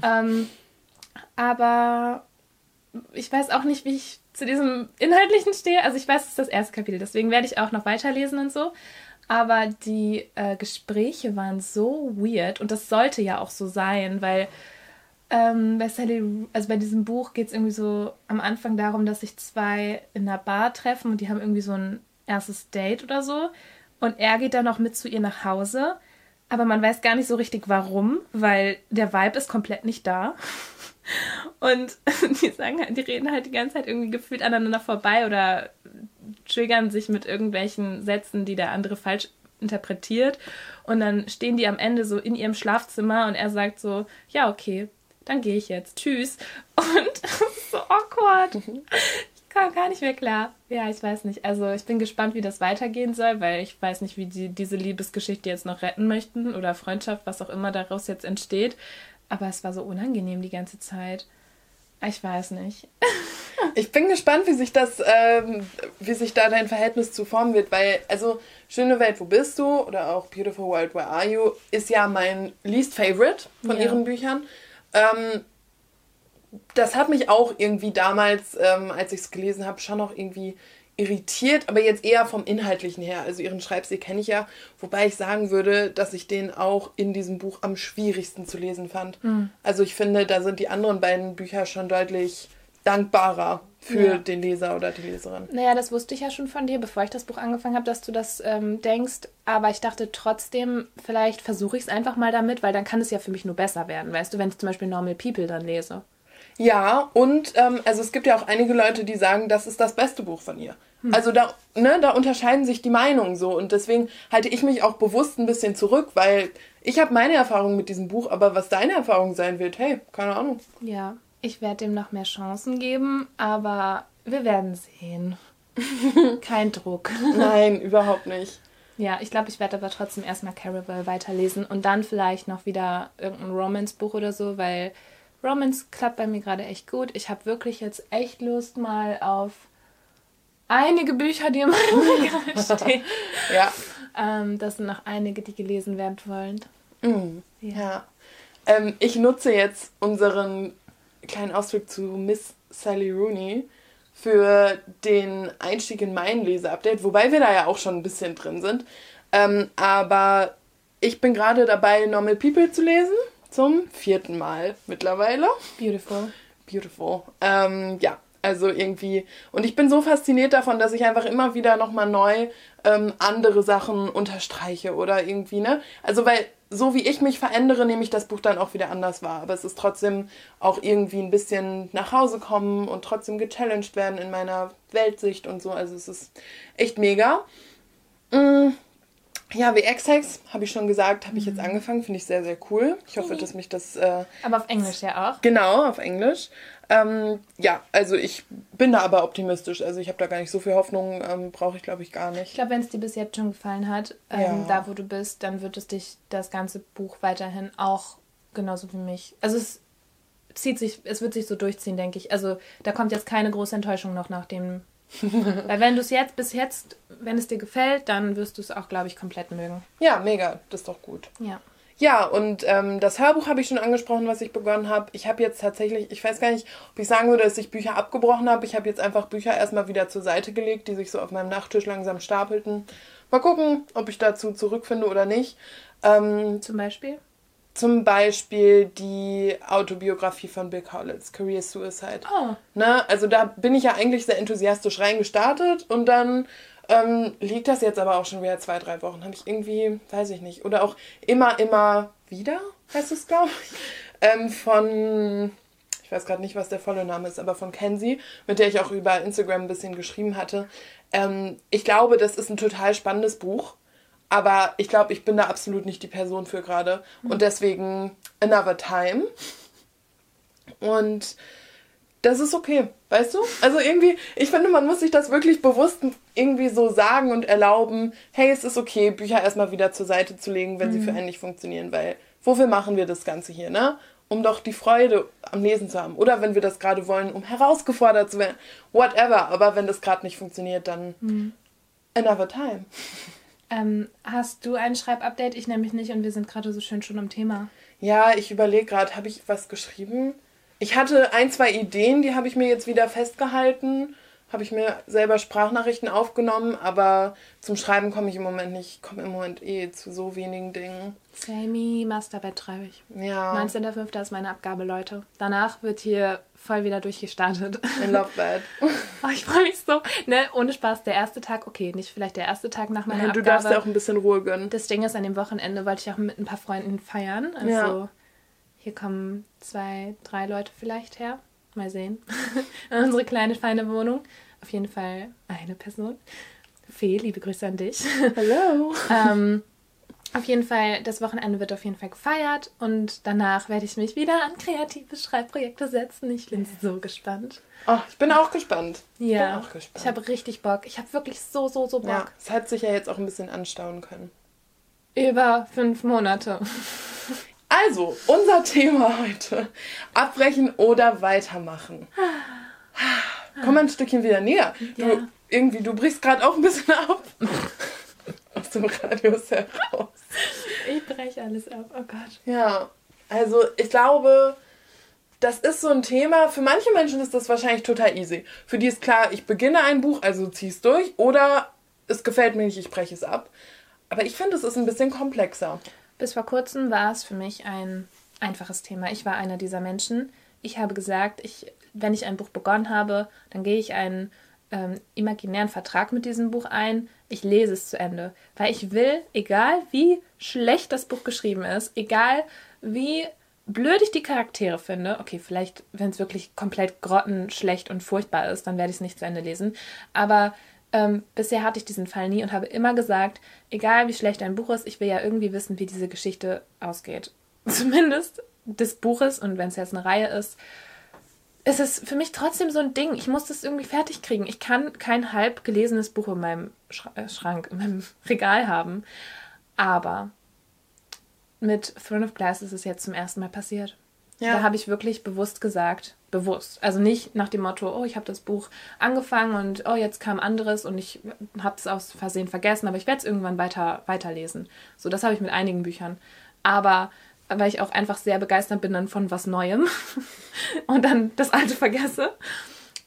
ähm, aber ich weiß auch nicht, wie ich zu diesem Inhaltlichen stehe. Also ich weiß, es ist das erste Kapitel, deswegen werde ich auch noch weiterlesen und so. Aber die äh, Gespräche waren so weird und das sollte ja auch so sein, weil ähm, bei Sally, also bei diesem Buch geht es irgendwie so am Anfang darum, dass sich zwei in einer Bar treffen und die haben irgendwie so ein erstes Date oder so. Und er geht dann noch mit zu ihr nach Hause, aber man weiß gar nicht so richtig warum, weil der Vibe ist komplett nicht da. Und die sagen halt, die reden halt die ganze Zeit irgendwie gefühlt aneinander vorbei oder triggern sich mit irgendwelchen Sätzen, die der andere falsch interpretiert. Und dann stehen die am Ende so in ihrem Schlafzimmer und er sagt so, ja, okay, dann gehe ich jetzt. Tschüss. Und so awkward. Ich kam gar nicht mehr klar. Ja, ich weiß nicht. Also ich bin gespannt, wie das weitergehen soll, weil ich weiß nicht, wie die diese Liebesgeschichte jetzt noch retten möchten oder Freundschaft, was auch immer daraus jetzt entsteht. Aber es war so unangenehm die ganze Zeit. Ich weiß nicht. ich bin gespannt, wie sich das, ähm, wie sich da dein Verhältnis zu formen wird, weil, also, Schöne Welt, wo bist du? Oder auch Beautiful World, Where Are You? ist ja mein least favorite von ja. ihren Büchern. Ähm, das hat mich auch irgendwie damals, ähm, als ich es gelesen habe, schon noch irgendwie irritiert, aber jetzt eher vom Inhaltlichen her. Also ihren Schreibstil kenne ich ja, wobei ich sagen würde, dass ich den auch in diesem Buch am schwierigsten zu lesen fand. Mhm. Also ich finde, da sind die anderen beiden Bücher schon deutlich dankbarer für ja. den Leser oder die Leserin. Naja, das wusste ich ja schon von dir, bevor ich das Buch angefangen habe, dass du das ähm, denkst. Aber ich dachte trotzdem, vielleicht versuche ich es einfach mal damit, weil dann kann es ja für mich nur besser werden. Weißt du, wenn ich zum Beispiel Normal People dann lese. Ja, und ähm, also es gibt ja auch einige Leute, die sagen, das ist das beste Buch von ihr. Hm. Also da, ne, da unterscheiden sich die Meinungen so und deswegen halte ich mich auch bewusst ein bisschen zurück, weil ich habe meine Erfahrung mit diesem Buch, aber was deine Erfahrung sein wird, hey, keine Ahnung. Ja, ich werde dem noch mehr Chancen geben, aber Wir werden sehen. Kein Druck. Nein, überhaupt nicht. Ja, ich glaube, ich werde aber trotzdem erstmal Caraval weiterlesen und dann vielleicht noch wieder irgendein Romance-Buch oder so, weil Romance klappt bei mir gerade echt gut. Ich habe wirklich jetzt echt Lust mal auf einige Bücher, die in meinem Regal stehen. ja. Ähm, das sind noch einige, die gelesen werden wollen. Mm, ja. ja. Ähm, ich nutze jetzt unseren kleinen Ausflug zu Miss Sally Rooney für den Einstieg in mein Leseupdate, wobei wir da ja auch schon ein bisschen drin sind. Ähm, aber ich bin gerade dabei, Normal People zu lesen. Zum vierten Mal mittlerweile. Beautiful. Beautiful. Ähm, ja, also irgendwie. Und ich bin so fasziniert davon, dass ich einfach immer wieder nochmal neu ähm, andere Sachen unterstreiche oder irgendwie, ne? Also, weil so wie ich mich verändere, nehme ich das Buch dann auch wieder anders wahr. Aber es ist trotzdem auch irgendwie ein bisschen nach Hause kommen und trotzdem gechallenged werden in meiner Weltsicht und so. Also es ist echt mega. Mm. Ja, wie X-Hex, habe ich schon gesagt, habe ich jetzt mhm. angefangen. Finde ich sehr, sehr cool. Ich hoffe, dass mich das. Äh, aber auf Englisch ja auch. Genau, auf Englisch. Ähm, ja, also ich bin da aber optimistisch. Also ich habe da gar nicht so viel Hoffnung, ähm, brauche ich glaube ich gar nicht. Ich glaube, wenn es dir bis jetzt schon gefallen hat, ähm, ja. da wo du bist, dann wird es dich das ganze Buch weiterhin auch genauso wie mich. Also es zieht sich, es wird sich so durchziehen, denke ich. Also da kommt jetzt keine große Enttäuschung noch nach dem. Weil wenn du es jetzt bis jetzt, wenn es dir gefällt, dann wirst du es auch, glaube ich, komplett mögen. Ja, mega. Das ist doch gut. Ja. Ja, und ähm, das Hörbuch habe ich schon angesprochen, was ich begonnen habe. Ich habe jetzt tatsächlich, ich weiß gar nicht, ob ich sagen würde, dass ich Bücher abgebrochen habe. Ich habe jetzt einfach Bücher erstmal wieder zur Seite gelegt, die sich so auf meinem Nachttisch langsam stapelten. Mal gucken, ob ich dazu zurückfinde oder nicht. Ähm, zum Beispiel? Zum Beispiel die Autobiografie von Bill Kaulitz, Career Suicide. Oh. Ne? Also da bin ich ja eigentlich sehr enthusiastisch reingestartet und dann ähm, liegt das jetzt aber auch schon wieder zwei, drei Wochen. Habe ich irgendwie, weiß ich nicht. Oder auch immer, immer wieder, heißt es, glaube ich. Ähm, von, ich weiß gerade nicht, was der volle Name ist, aber von Kenzie, mit der ich auch über Instagram ein bisschen geschrieben hatte. Ähm, ich glaube, das ist ein total spannendes Buch. Aber ich glaube, ich bin da absolut nicht die Person für gerade. Mhm. Und deswegen Another Time. Und das ist okay, weißt du? Also irgendwie, ich finde, man muss sich das wirklich bewusst irgendwie so sagen und erlauben, hey, es ist okay, Bücher erstmal wieder zur Seite zu legen, wenn mhm. sie für einen nicht funktionieren, weil wofür machen wir das Ganze hier, ne? Um doch die Freude am Lesen zu haben. Oder wenn wir das gerade wollen, um herausgefordert zu werden. Whatever. Aber wenn das gerade nicht funktioniert, dann mhm. another time. Ähm, hast du ein Schreibupdate? Ich nämlich nicht und wir sind gerade so schön schon am Thema. Ja, ich überlege gerade, habe ich was geschrieben? Ich hatte ein, zwei Ideen, die habe ich mir jetzt wieder festgehalten. Habe ich mir selber Sprachnachrichten aufgenommen, aber zum Schreiben komme ich im Moment nicht. Ich komme im Moment eh zu so wenigen Dingen. Samey, Masterbett schreibe ich. Ja. 19.05. ist meine Abgabe, Leute. Danach wird hier voll wieder durchgestartet. In Love Bed. oh, ich freue mich so. Ne, ohne Spaß, der erste Tag, okay, nicht vielleicht der erste Tag nach meiner Nein, Abgabe. Du darfst ja auch ein bisschen Ruhe gönnen. Das Ding ist, an dem Wochenende wollte ich auch mit ein paar Freunden feiern. Also ja. Hier kommen zwei, drei Leute vielleicht her. Mal sehen. Unsere kleine, feine Wohnung. Auf jeden Fall eine Person. Fee, liebe Grüße an dich. Hallo. ähm, auf jeden Fall, das Wochenende wird auf jeden Fall gefeiert und danach werde ich mich wieder an kreative Schreibprojekte setzen. Ich bin so gespannt. Oh, ich bin auch gespannt. Ja. Ich, gespannt. ich habe richtig Bock. Ich habe wirklich so, so, so Bock. Ja, es hat sich ja jetzt auch ein bisschen anstauen können. Über fünf Monate. Also, unser Thema heute. Abbrechen oder weitermachen. Komm mal ein Stückchen wieder näher. Du, ja. irgendwie, du brichst gerade auch ein bisschen ab. Aus dem Radius heraus. Ich breche alles ab, oh Gott. Ja, also ich glaube, das ist so ein Thema. Für manche Menschen ist das wahrscheinlich total easy. Für die ist klar, ich beginne ein Buch, also zieh's durch. Oder es gefällt mir nicht, ich breche es ab. Aber ich finde, es ist ein bisschen komplexer. Bis vor kurzem war es für mich ein einfaches Thema. Ich war einer dieser Menschen. Ich habe gesagt, ich, wenn ich ein Buch begonnen habe, dann gehe ich einen ähm, imaginären Vertrag mit diesem Buch ein. Ich lese es zu Ende. Weil ich will, egal wie schlecht das Buch geschrieben ist, egal wie blöd ich die Charaktere finde, okay, vielleicht, wenn es wirklich komplett grottenschlecht und furchtbar ist, dann werde ich es nicht zu Ende lesen. Aber ähm, bisher hatte ich diesen Fall nie und habe immer gesagt, egal wie schlecht ein Buch ist, ich will ja irgendwie wissen, wie diese Geschichte ausgeht. Zumindest des Buches und wenn es jetzt eine Reihe ist, es ist für mich trotzdem so ein Ding. Ich muss das irgendwie fertig kriegen. Ich kann kein halb gelesenes Buch in meinem äh, Schrank, in meinem Regal haben. Aber mit Throne of Glass ist es jetzt zum ersten Mal passiert. Ja. Da habe ich wirklich bewusst gesagt, bewusst. Also nicht nach dem Motto, oh, ich habe das Buch angefangen und oh, jetzt kam anderes und ich habe es aus Versehen vergessen, aber ich werde es irgendwann weiter weiterlesen. So, das habe ich mit einigen Büchern. Aber weil ich auch einfach sehr begeistert bin dann von was Neuem und dann das Alte vergesse.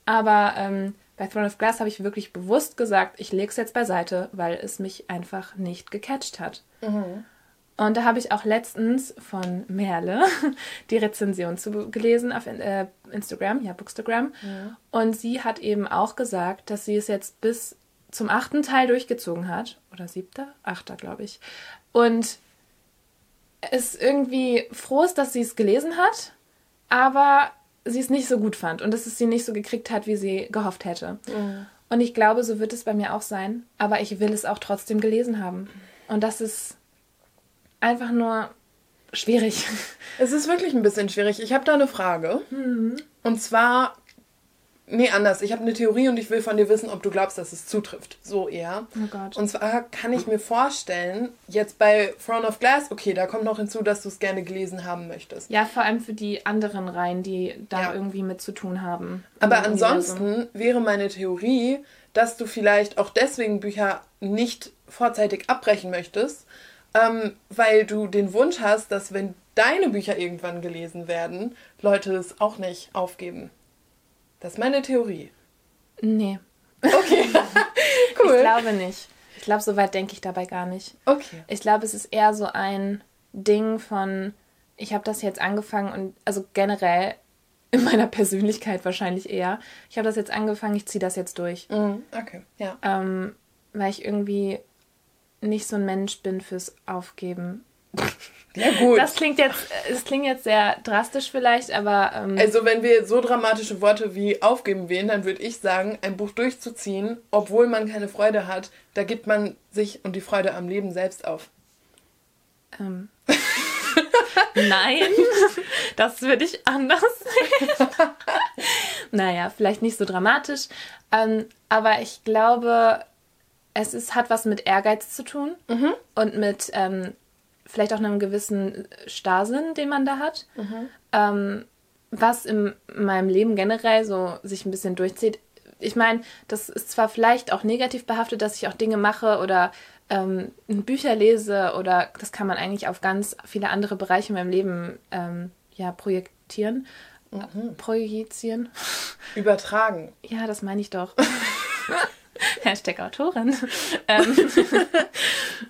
Aber ähm, bei Throne of Glass habe ich wirklich bewusst gesagt, ich lege es jetzt beiseite, weil es mich einfach nicht gecatcht hat. Mhm. Und da habe ich auch letztens von Merle die Rezension zu gelesen auf äh, Instagram, ja, Bookstagram. Ja. Und sie hat eben auch gesagt, dass sie es jetzt bis zum achten Teil durchgezogen hat. Oder siebter? Achter, glaube ich. Und es irgendwie froh ist, dass sie es gelesen hat, aber sie es nicht so gut fand und dass es sie nicht so gekriegt hat, wie sie gehofft hätte. Mhm. Und ich glaube, so wird es bei mir auch sein. Aber ich will es auch trotzdem gelesen haben. Und das ist einfach nur schwierig. Es ist wirklich ein bisschen schwierig. Ich habe da eine Frage. Mhm. Und zwar, nee, anders. Ich habe eine Theorie und ich will von dir wissen, ob du glaubst, dass es zutrifft. So eher. Oh Gott. Und zwar kann ich mir vorstellen, jetzt bei Throne of Glass, okay, da kommt noch hinzu, dass du es gerne gelesen haben möchtest. Ja, vor allem für die anderen Reihen, die da ja. irgendwie mit zu tun haben. Aber ansonsten wäre meine Theorie, dass du vielleicht auch deswegen Bücher nicht vorzeitig abbrechen möchtest, ähm, weil du den Wunsch hast, dass wenn deine Bücher irgendwann gelesen werden, Leute es auch nicht aufgeben. Das ist meine Theorie. Nee. Okay. cool. Ich glaube nicht. Ich glaube, so weit denke ich dabei gar nicht. Okay. Ich glaube, es ist eher so ein Ding von, ich habe das jetzt angefangen und also generell in meiner Persönlichkeit wahrscheinlich eher. Ich habe das jetzt angefangen, ich ziehe das jetzt durch. Mm, okay, ja. Ähm, weil ich irgendwie nicht so ein Mensch bin fürs Aufgeben. Ja, gut. Das klingt jetzt, es klingt jetzt sehr drastisch vielleicht, aber. Ähm also, wenn wir so dramatische Worte wie aufgeben wählen, dann würde ich sagen, ein Buch durchzuziehen, obwohl man keine Freude hat, da gibt man sich und die Freude am Leben selbst auf. Ähm. Nein, das würde ich anders sehen. naja, vielleicht nicht so dramatisch, ähm, aber ich glaube, es ist, hat was mit Ehrgeiz zu tun mhm. und mit ähm, vielleicht auch einem gewissen Starrsinn, den man da hat. Mhm. Ähm, was in meinem Leben generell so sich ein bisschen durchzieht. Ich meine, das ist zwar vielleicht auch negativ behaftet, dass ich auch Dinge mache oder ähm, Bücher lese oder das kann man eigentlich auf ganz viele andere Bereiche in meinem Leben ähm, ja projektieren. Mhm. Projizieren. Übertragen. Ja, das meine ich doch. Hashtag Autorin. ähm,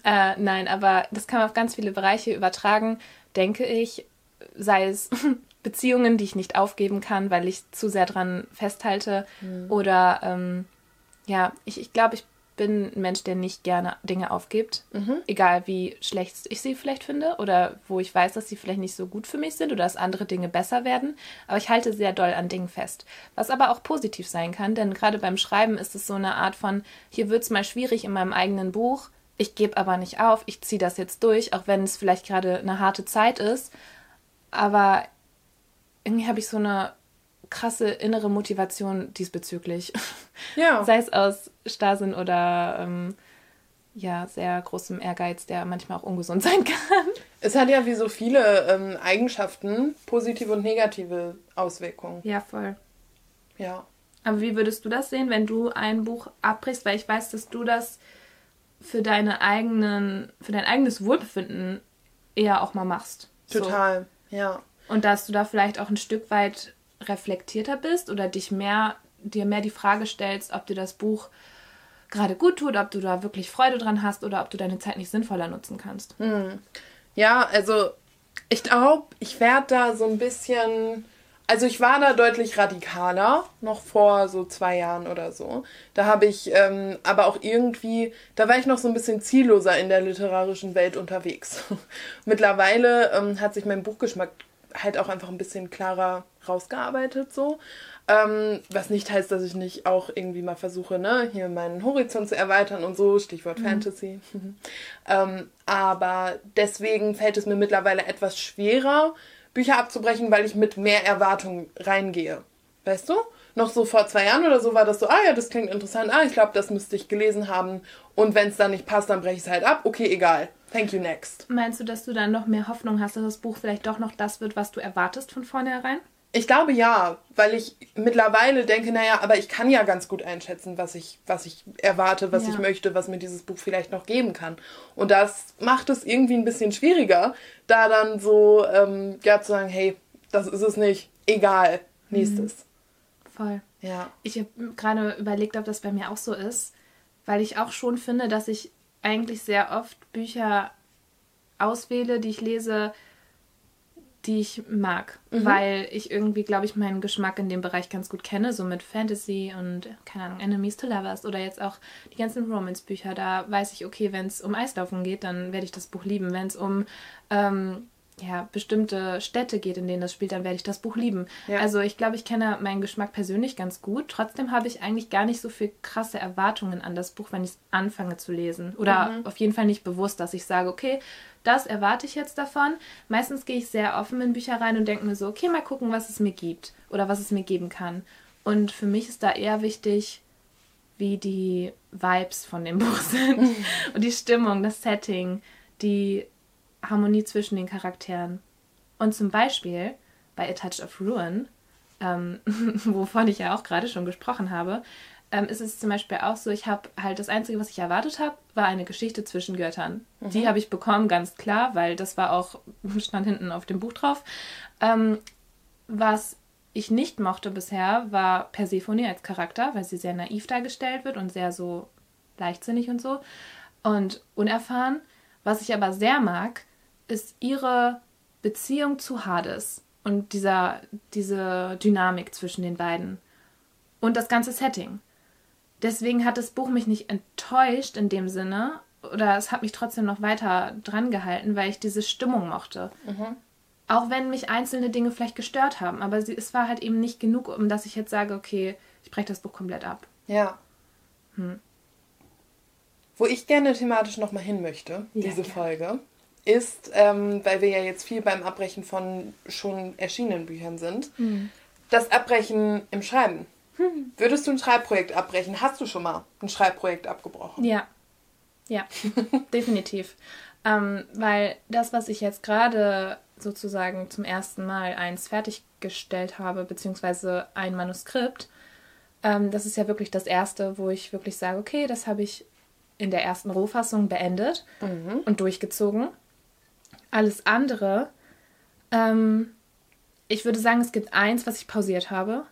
äh, nein, aber das kann man auf ganz viele Bereiche übertragen, denke ich. Sei es Beziehungen, die ich nicht aufgeben kann, weil ich zu sehr dran festhalte. Mhm. Oder ähm, ja, ich, ich glaube, ich bin ein Mensch, der nicht gerne Dinge aufgibt. Mhm. Egal wie schlecht ich sie vielleicht finde oder wo ich weiß, dass sie vielleicht nicht so gut für mich sind oder dass andere Dinge besser werden. Aber ich halte sehr doll an Dingen fest. Was aber auch positiv sein kann, denn gerade beim Schreiben ist es so eine Art von, hier wird es mal schwierig in meinem eigenen Buch. Ich gebe aber nicht auf, ich ziehe das jetzt durch, auch wenn es vielleicht gerade eine harte Zeit ist. Aber irgendwie habe ich so eine krasse innere Motivation diesbezüglich. Ja. Sei es aus Starrsinn oder ähm, ja, sehr großem Ehrgeiz, der manchmal auch ungesund sein kann. Es hat ja wie so viele ähm, Eigenschaften positive und negative Auswirkungen. Ja, voll. Ja. Aber wie würdest du das sehen, wenn du ein Buch abbrichst? Weil ich weiß, dass du das für deine eigenen, für dein eigenes Wohlbefinden eher auch mal machst. Total, so. ja. Und dass du da vielleicht auch ein Stück weit reflektierter bist oder dich mehr, dir mehr die Frage stellst, ob dir das Buch gerade gut tut, ob du da wirklich Freude dran hast oder ob du deine Zeit nicht sinnvoller nutzen kannst. Hm. Ja, also ich glaube, ich werde da so ein bisschen. Also ich war da deutlich radikaler, noch vor so zwei Jahren oder so. Da habe ich ähm, aber auch irgendwie, da war ich noch so ein bisschen zielloser in der literarischen Welt unterwegs. Mittlerweile ähm, hat sich mein Buchgeschmack halt auch einfach ein bisschen klarer rausgearbeitet so. Ähm, was nicht heißt, dass ich nicht auch irgendwie mal versuche, ne, hier meinen Horizont zu erweitern und so, Stichwort mhm. Fantasy. ähm, aber deswegen fällt es mir mittlerweile etwas schwerer, Bücher abzubrechen, weil ich mit mehr Erwartungen reingehe. Weißt du? Noch so vor zwei Jahren oder so war das so, ah ja, das klingt interessant, ah, ich glaube, das müsste ich gelesen haben. Und wenn es dann nicht passt, dann breche ich es halt ab. Okay, egal. Thank you, next. Meinst du, dass du dann noch mehr Hoffnung hast, dass das Buch vielleicht doch noch das wird, was du erwartest von vornherein? Ich glaube ja, weil ich mittlerweile denke, naja, aber ich kann ja ganz gut einschätzen, was ich, was ich erwarte, was ja. ich möchte, was mir dieses Buch vielleicht noch geben kann. Und das macht es irgendwie ein bisschen schwieriger, da dann so, ähm, ja, zu sagen, hey, das ist es nicht, egal, nächstes. Mhm. Voll. Ja. Ich habe gerade überlegt, ob das bei mir auch so ist, weil ich auch schon finde, dass ich eigentlich sehr oft Bücher auswähle, die ich lese, die ich mag, mhm. weil ich irgendwie, glaube ich, meinen Geschmack in dem Bereich ganz gut kenne, so mit Fantasy und, keine Ahnung, Enemies to Lovers oder jetzt auch die ganzen Romance-Bücher. Da weiß ich, okay, wenn es um Eislaufen geht, dann werde ich das Buch lieben. Wenn es um ähm, ja, bestimmte Städte geht, in denen das spielt, dann werde ich das Buch lieben. Ja. Also ich glaube, ich kenne meinen Geschmack persönlich ganz gut. Trotzdem habe ich eigentlich gar nicht so viel krasse Erwartungen an das Buch, wenn ich es anfange zu lesen. Oder mhm. auf jeden Fall nicht bewusst, dass ich sage, okay, das erwarte ich jetzt davon. Meistens gehe ich sehr offen in Bücher rein und denke mir so, okay, mal gucken, was es mir gibt oder was es mir geben kann. Und für mich ist da eher wichtig, wie die Vibes von dem Buch sind mhm. und die Stimmung, das Setting, die Harmonie zwischen den Charakteren. Und zum Beispiel bei A Touch of Ruin, ähm, wovon ich ja auch gerade schon gesprochen habe, ähm, ist es zum Beispiel auch so, ich habe halt das Einzige, was ich erwartet habe, war eine Geschichte zwischen Göttern. Mhm. Die habe ich bekommen, ganz klar, weil das war auch, stand hinten auf dem Buch drauf. Ähm, was ich nicht mochte bisher, war Persephone als Charakter, weil sie sehr naiv dargestellt wird und sehr so leichtsinnig und so und unerfahren. Was ich aber sehr mag, ist ihre Beziehung zu Hades und dieser, diese Dynamik zwischen den beiden und das ganze Setting. Deswegen hat das Buch mich nicht enttäuscht in dem Sinne, oder es hat mich trotzdem noch weiter dran gehalten, weil ich diese Stimmung mochte. Mhm. Auch wenn mich einzelne Dinge vielleicht gestört haben, aber sie, es war halt eben nicht genug, um dass ich jetzt sage, okay, ich breche das Buch komplett ab. Ja. Hm. Wo ich gerne thematisch nochmal hin möchte, ja, diese ja. Folge, ist, ähm, weil wir ja jetzt viel beim Abbrechen von schon erschienenen Büchern sind, hm. das Abbrechen im Schreiben. Hm. Würdest du ein Schreibprojekt abbrechen? Hast du schon mal ein Schreibprojekt abgebrochen? Ja. Ja, definitiv. Ähm, weil das, was ich jetzt gerade sozusagen zum ersten Mal eins fertiggestellt habe, beziehungsweise ein Manuskript, ähm, das ist ja wirklich das erste, wo ich wirklich sage, okay, das habe ich in der ersten Rohfassung beendet mhm. und durchgezogen. Alles andere, ähm, ich würde sagen, es gibt eins, was ich pausiert habe.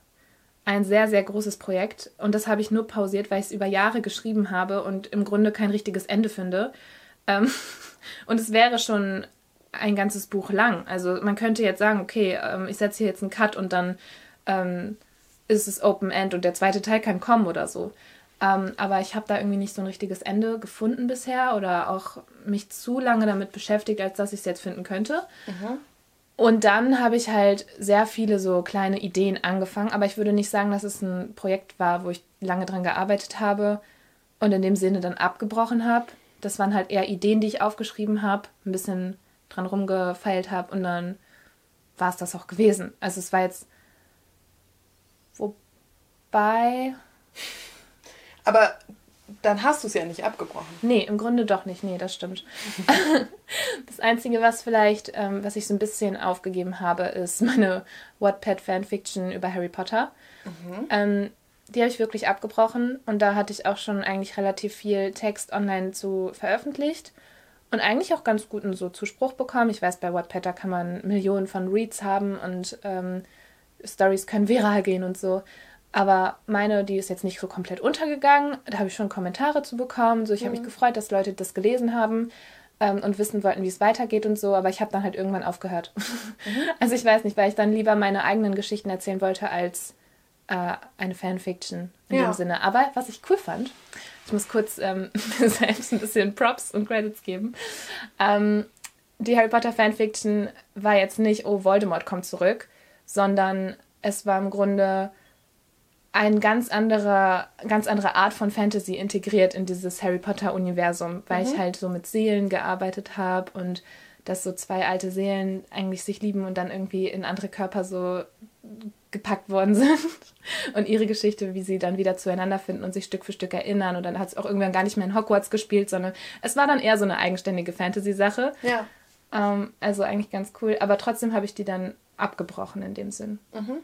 Ein sehr, sehr großes Projekt. Und das habe ich nur pausiert, weil ich es über Jahre geschrieben habe und im Grunde kein richtiges Ende finde. Ähm, und es wäre schon ein ganzes Buch lang. Also man könnte jetzt sagen, okay, ähm, ich setze hier jetzt einen Cut und dann ähm, ist es Open End und der zweite Teil kann kommen oder so. Ähm, aber ich habe da irgendwie nicht so ein richtiges Ende gefunden bisher oder auch mich zu lange damit beschäftigt, als dass ich es jetzt finden könnte. Mhm. Und dann habe ich halt sehr viele so kleine Ideen angefangen, aber ich würde nicht sagen, dass es ein Projekt war, wo ich lange dran gearbeitet habe und in dem Sinne dann abgebrochen habe. Das waren halt eher Ideen, die ich aufgeschrieben habe, ein bisschen dran rumgefeilt habe und dann war es das auch gewesen. Also es war jetzt wobei aber dann hast du es ja nicht abgebrochen. Nee, im Grunde doch nicht. Nee, das stimmt. das Einzige, was vielleicht, ähm, was ich so ein bisschen aufgegeben habe, ist meine Wattpad-Fanfiction über Harry Potter. Mhm. Ähm, die habe ich wirklich abgebrochen und da hatte ich auch schon eigentlich relativ viel Text online zu veröffentlicht und eigentlich auch ganz guten so Zuspruch bekommen. Ich weiß, bei Wattpad, da kann man Millionen von Reads haben und ähm, Stories können viral gehen und so. Aber meine, die ist jetzt nicht so komplett untergegangen. Da habe ich schon Kommentare zu bekommen. So, ich mhm. habe mich gefreut, dass Leute das gelesen haben ähm, und wissen wollten, wie es weitergeht und so. Aber ich habe dann halt irgendwann aufgehört. Mhm. Also ich weiß nicht, weil ich dann lieber meine eigenen Geschichten erzählen wollte als äh, eine Fanfiction in ja. dem Sinne. Aber was ich cool fand, ich muss kurz ähm, selbst ein bisschen Props und Credits geben. Ähm, die Harry Potter Fanfiction war jetzt nicht, oh, Voldemort kommt zurück, sondern es war im Grunde eine ganz andere, ganz andere Art von Fantasy integriert in dieses Harry Potter-Universum, weil mhm. ich halt so mit Seelen gearbeitet habe und dass so zwei alte Seelen eigentlich sich lieben und dann irgendwie in andere Körper so gepackt worden sind. und ihre Geschichte, wie sie dann wieder zueinander finden und sich Stück für Stück erinnern. Und dann hat es auch irgendwann gar nicht mehr in Hogwarts gespielt, sondern es war dann eher so eine eigenständige Fantasy-Sache. Ja. Ähm, also eigentlich ganz cool. Aber trotzdem habe ich die dann abgebrochen in dem Sinn. Mhm.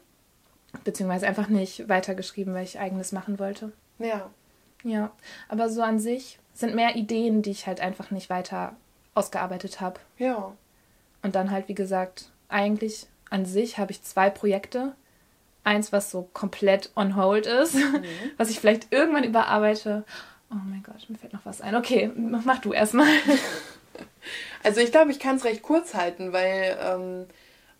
Beziehungsweise einfach nicht weitergeschrieben, weil ich eigenes machen wollte. Ja. Ja. Aber so an sich sind mehr Ideen, die ich halt einfach nicht weiter ausgearbeitet habe. Ja. Und dann halt, wie gesagt, eigentlich an sich habe ich zwei Projekte. Eins, was so komplett on hold ist, mhm. was ich vielleicht irgendwann überarbeite. Oh mein Gott, mir fällt noch was ein. Okay, mach du erstmal. Also ich glaube, ich kann es recht kurz halten, weil ähm,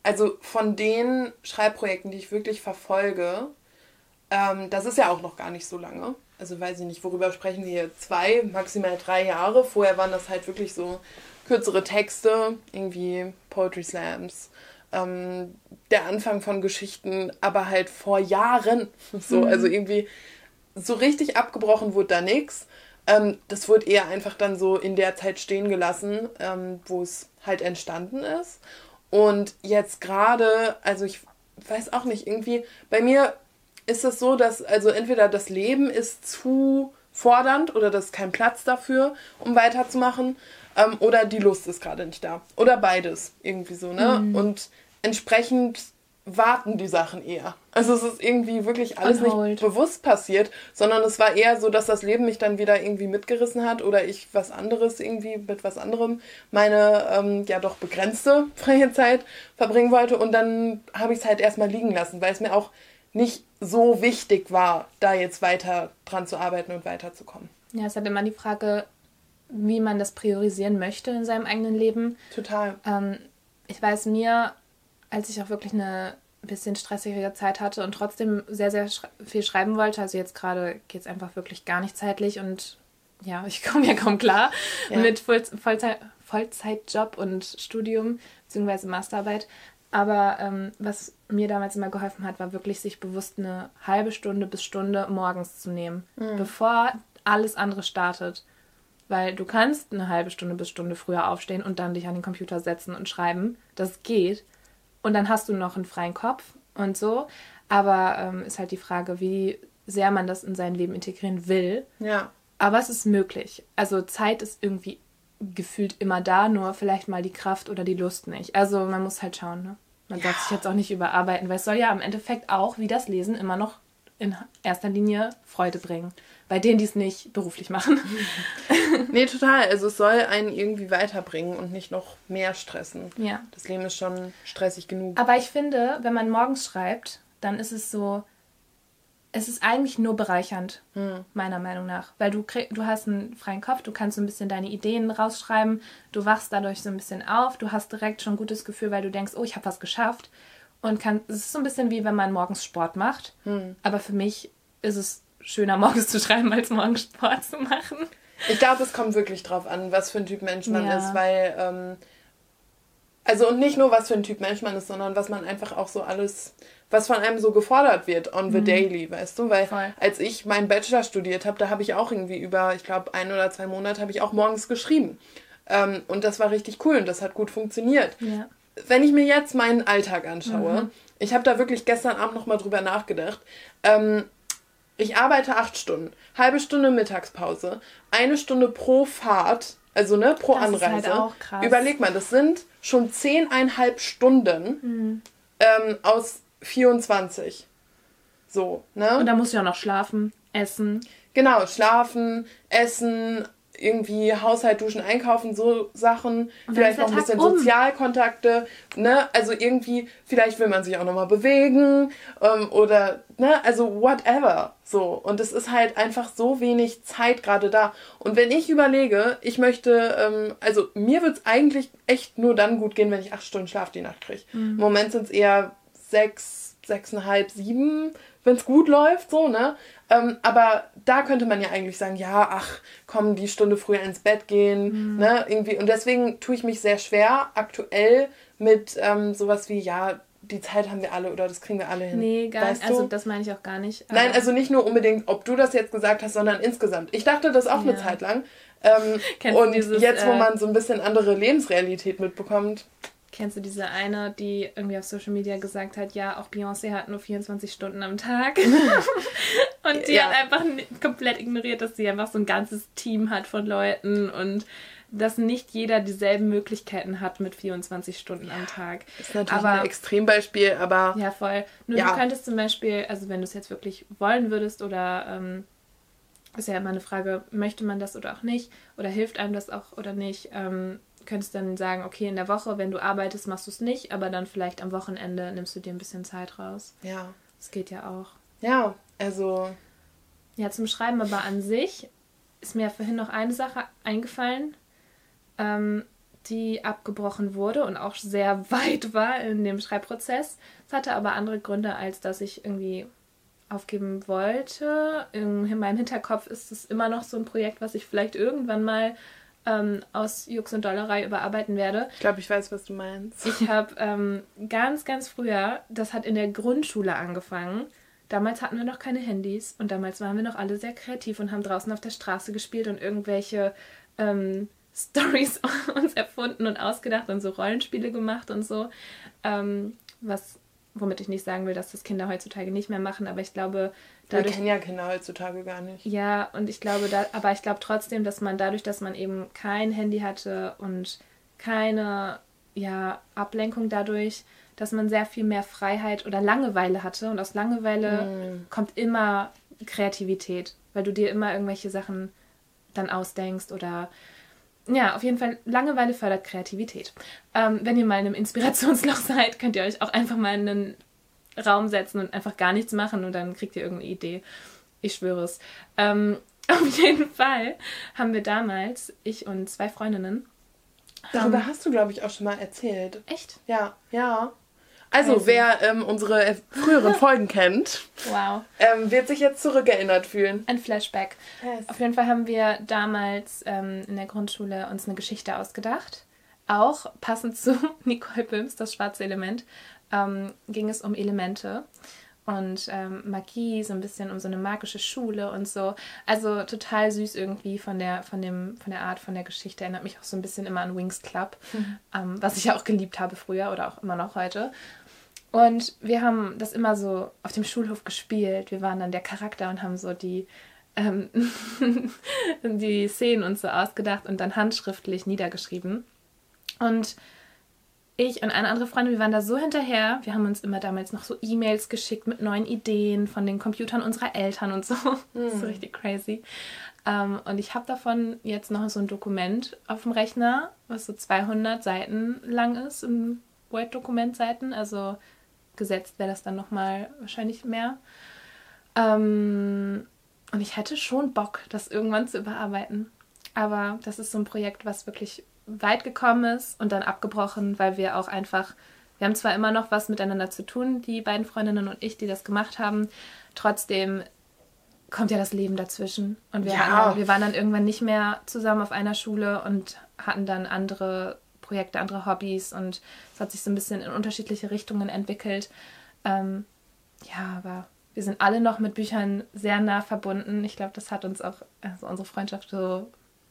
also von den Schreibprojekten, die ich wirklich verfolge, ähm, das ist ja auch noch gar nicht so lange. Also weiß ich nicht, worüber sprechen wir hier? Zwei, maximal drei Jahre. Vorher waren das halt wirklich so kürzere Texte, irgendwie Poetry Slams, ähm, der Anfang von Geschichten, aber halt vor Jahren. So, mhm. also irgendwie so richtig abgebrochen wurde da nichts. Ähm, das wurde eher einfach dann so in der Zeit stehen gelassen, ähm, wo es halt entstanden ist. Und jetzt gerade, also ich weiß auch nicht, irgendwie, bei mir ist es so, dass also entweder das Leben ist zu fordernd oder das ist kein Platz dafür, um weiterzumachen, ähm, oder die Lust ist gerade nicht da. Oder beides, irgendwie so, ne? Mhm. Und entsprechend warten die Sachen eher. Also es ist irgendwie wirklich alles nicht bewusst passiert, sondern es war eher so, dass das Leben mich dann wieder irgendwie mitgerissen hat oder ich was anderes irgendwie mit was anderem meine ähm, ja doch begrenzte freie Zeit verbringen wollte und dann habe ich es halt erstmal liegen lassen, weil es mir auch nicht so wichtig war, da jetzt weiter dran zu arbeiten und weiterzukommen. Ja, es hat immer die Frage, wie man das priorisieren möchte in seinem eigenen Leben. Total. Ähm, ich weiß mir als ich auch wirklich eine bisschen stressigere Zeit hatte und trotzdem sehr, sehr sch viel schreiben wollte. Also jetzt gerade geht es einfach wirklich gar nicht zeitlich und ja, ich komme ja kaum klar ja. mit Voll Vollzeit Vollzeitjob und Studium bzw. Masterarbeit. Aber ähm, was mir damals immer geholfen hat, war wirklich sich bewusst eine halbe Stunde bis Stunde morgens zu nehmen, mhm. bevor alles andere startet. Weil du kannst eine halbe Stunde bis Stunde früher aufstehen und dann dich an den Computer setzen und schreiben. Das geht. Und dann hast du noch einen freien Kopf und so. Aber ähm, ist halt die Frage, wie sehr man das in sein Leben integrieren will. Ja. Aber es ist möglich. Also Zeit ist irgendwie gefühlt immer da, nur vielleicht mal die Kraft oder die Lust nicht. Also man muss halt schauen, ne? Man ja. darf sich jetzt auch nicht überarbeiten, weil es soll ja im Endeffekt auch, wie das Lesen, immer noch in erster Linie Freude bringen. Bei denen, die es nicht beruflich machen. nee, total. Also es soll einen irgendwie weiterbringen und nicht noch mehr stressen. Ja. Das Leben ist schon stressig genug. Aber ich finde, wenn man morgens schreibt, dann ist es so, es ist eigentlich nur bereichernd, hm. meiner Meinung nach. Weil du, krieg, du hast einen freien Kopf, du kannst so ein bisschen deine Ideen rausschreiben, du wachst dadurch so ein bisschen auf, du hast direkt schon ein gutes Gefühl, weil du denkst, oh, ich habe was geschafft. Und kann, es ist so ein bisschen wie wenn man morgens Sport macht. Hm. Aber für mich ist es schöner, morgens zu schreiben, als morgens Sport zu machen. Ich glaube, es kommt wirklich drauf an, was für ein Typ Mensch man ja. ist, weil, ähm, also und nicht nur, was für ein Typ Mensch man ist, sondern was man einfach auch so alles, was von einem so gefordert wird on the mhm. daily, weißt du? Weil Voll. als ich meinen Bachelor studiert habe, da habe ich auch irgendwie über, ich glaube, ein oder zwei Monate habe ich auch morgens geschrieben. Ähm, und das war richtig cool und das hat gut funktioniert. Ja. Wenn ich mir jetzt meinen Alltag anschaue, mhm. ich habe da wirklich gestern Abend nochmal drüber nachgedacht, ähm, ich arbeite acht Stunden, halbe Stunde Mittagspause, eine Stunde pro Fahrt, also ne, pro das Anreise. Ist halt auch krass. Überleg mal, das sind schon zehneinhalb Stunden mhm. ähm, aus 24. So, ne? Und da musst du ja noch schlafen, essen. Genau, schlafen, essen, irgendwie Haushalt, Duschen, Einkaufen, so Sachen. Vielleicht noch ein bisschen um. Sozialkontakte, ne? Also irgendwie, vielleicht will man sich auch nochmal bewegen ähm, oder, ne? Also whatever. So. Und es ist halt einfach so wenig Zeit gerade da. Und wenn ich überlege, ich möchte, ähm, also mir wird es eigentlich echt nur dann gut gehen, wenn ich acht Stunden Schlaf die Nacht kriege. Mhm. Im Moment sind es eher sechs, sechseinhalb, sieben, wenn es gut läuft, so, ne? Ähm, aber da könnte man ja eigentlich sagen, ja, ach, komm, die Stunde früher ins Bett gehen, mhm. ne, irgendwie. Und deswegen tue ich mich sehr schwer aktuell mit ähm, sowas wie, ja, die Zeit haben wir alle oder das kriegen wir alle hin. Nee, gar nicht. Also das meine ich auch gar nicht. Nein, also nicht nur unbedingt, ob du das jetzt gesagt hast, sondern insgesamt. Ich dachte das auch ja. eine Zeit lang. Ähm, und dieses, jetzt, wo äh, man so ein bisschen andere Lebensrealität mitbekommt. Kennst du diese eine, die irgendwie auf Social Media gesagt hat, ja, auch Beyoncé hat nur 24 Stunden am Tag. und die ja. hat einfach komplett ignoriert, dass sie einfach so ein ganzes Team hat von Leuten und dass nicht jeder dieselben Möglichkeiten hat mit 24 Stunden ja, am Tag. Das ist natürlich aber, ein Extrembeispiel, aber. Ja, voll. Nur ja. du könntest zum Beispiel, also wenn du es jetzt wirklich wollen würdest oder ähm, ist ja immer eine Frage, möchte man das oder auch nicht oder hilft einem das auch oder nicht, ähm, könntest dann sagen, okay, in der Woche, wenn du arbeitest, machst du es nicht, aber dann vielleicht am Wochenende nimmst du dir ein bisschen Zeit raus. Ja. Das geht ja auch. Ja, also. Ja, zum Schreiben aber an sich ist mir vorhin noch eine Sache eingefallen, ähm, die abgebrochen wurde und auch sehr weit war in dem Schreibprozess. Es hatte aber andere Gründe, als dass ich irgendwie aufgeben wollte. In meinem Hinterkopf ist es immer noch so ein Projekt, was ich vielleicht irgendwann mal ähm, aus Jux und Dollerei überarbeiten werde. Ich glaube, ich weiß, was du meinst. Ich habe ähm, ganz, ganz früher, das hat in der Grundschule angefangen. Damals hatten wir noch keine Handys und damals waren wir noch alle sehr kreativ und haben draußen auf der Straße gespielt und irgendwelche ähm, Stories uns erfunden und ausgedacht und so Rollenspiele gemacht und so. Ähm, was, womit ich nicht sagen will, dass das Kinder heutzutage nicht mehr machen, aber ich glaube, dadurch. Wir kennen ja Kinder heutzutage gar nicht. Ja, und ich glaube, da, aber ich glaube trotzdem, dass man dadurch, dass man eben kein Handy hatte und keine ja, Ablenkung dadurch, dass man sehr viel mehr Freiheit oder Langeweile hatte. Und aus Langeweile mm. kommt immer Kreativität, weil du dir immer irgendwelche Sachen dann ausdenkst oder ja, auf jeden Fall, Langeweile fördert Kreativität. Ähm, wenn ihr mal in einem Inspirationsloch seid, könnt ihr euch auch einfach mal in einen Raum setzen und einfach gar nichts machen und dann kriegt ihr irgendeine Idee. Ich schwöre es. Ähm, auf jeden Fall haben wir damals, ich und zwei Freundinnen. Darüber ähm, hast du, glaube ich, auch schon mal erzählt. Echt? Ja, ja. Also, also. wer ähm, unsere früheren Folgen kennt, wow. ähm, wird sich jetzt zurückerinnert fühlen. Ein Flashback. Yes. Auf jeden Fall haben wir damals ähm, in der Grundschule uns eine Geschichte ausgedacht. Auch passend zu Nicole Böhms, das schwarze Element, ähm, ging es um Elemente und ähm, Magie, so ein bisschen um so eine magische Schule und so. Also total süß irgendwie von der, von dem, von der Art, von der Geschichte. Erinnert mich auch so ein bisschen immer an Wings Club, mhm. ähm, was ich ja auch geliebt habe früher oder auch immer noch heute. Und wir haben das immer so auf dem Schulhof gespielt. Wir waren dann der Charakter und haben so die, ähm, die Szenen uns so ausgedacht und dann handschriftlich niedergeschrieben. Und ich und eine andere Freundin, wir waren da so hinterher. Wir haben uns immer damals noch so E-Mails geschickt mit neuen Ideen von den Computern unserer Eltern und so. Das ist so hm. richtig crazy. Ähm, und ich habe davon jetzt noch so ein Dokument auf dem Rechner, was so 200 Seiten lang ist, im Word-Dokument-Seiten. Also gesetzt wäre das dann nochmal wahrscheinlich mehr. Ähm, und ich hätte schon Bock, das irgendwann zu überarbeiten. Aber das ist so ein Projekt, was wirklich weit gekommen ist und dann abgebrochen, weil wir auch einfach, wir haben zwar immer noch was miteinander zu tun, die beiden Freundinnen und ich, die das gemacht haben, trotzdem kommt ja das Leben dazwischen. Und wir, ja. hatten, wir waren dann irgendwann nicht mehr zusammen auf einer Schule und hatten dann andere Projekte, andere Hobbys und es hat sich so ein bisschen in unterschiedliche Richtungen entwickelt. Ähm, ja, aber wir sind alle noch mit Büchern sehr nah verbunden. Ich glaube, das hat uns auch, also unsere Freundschaft so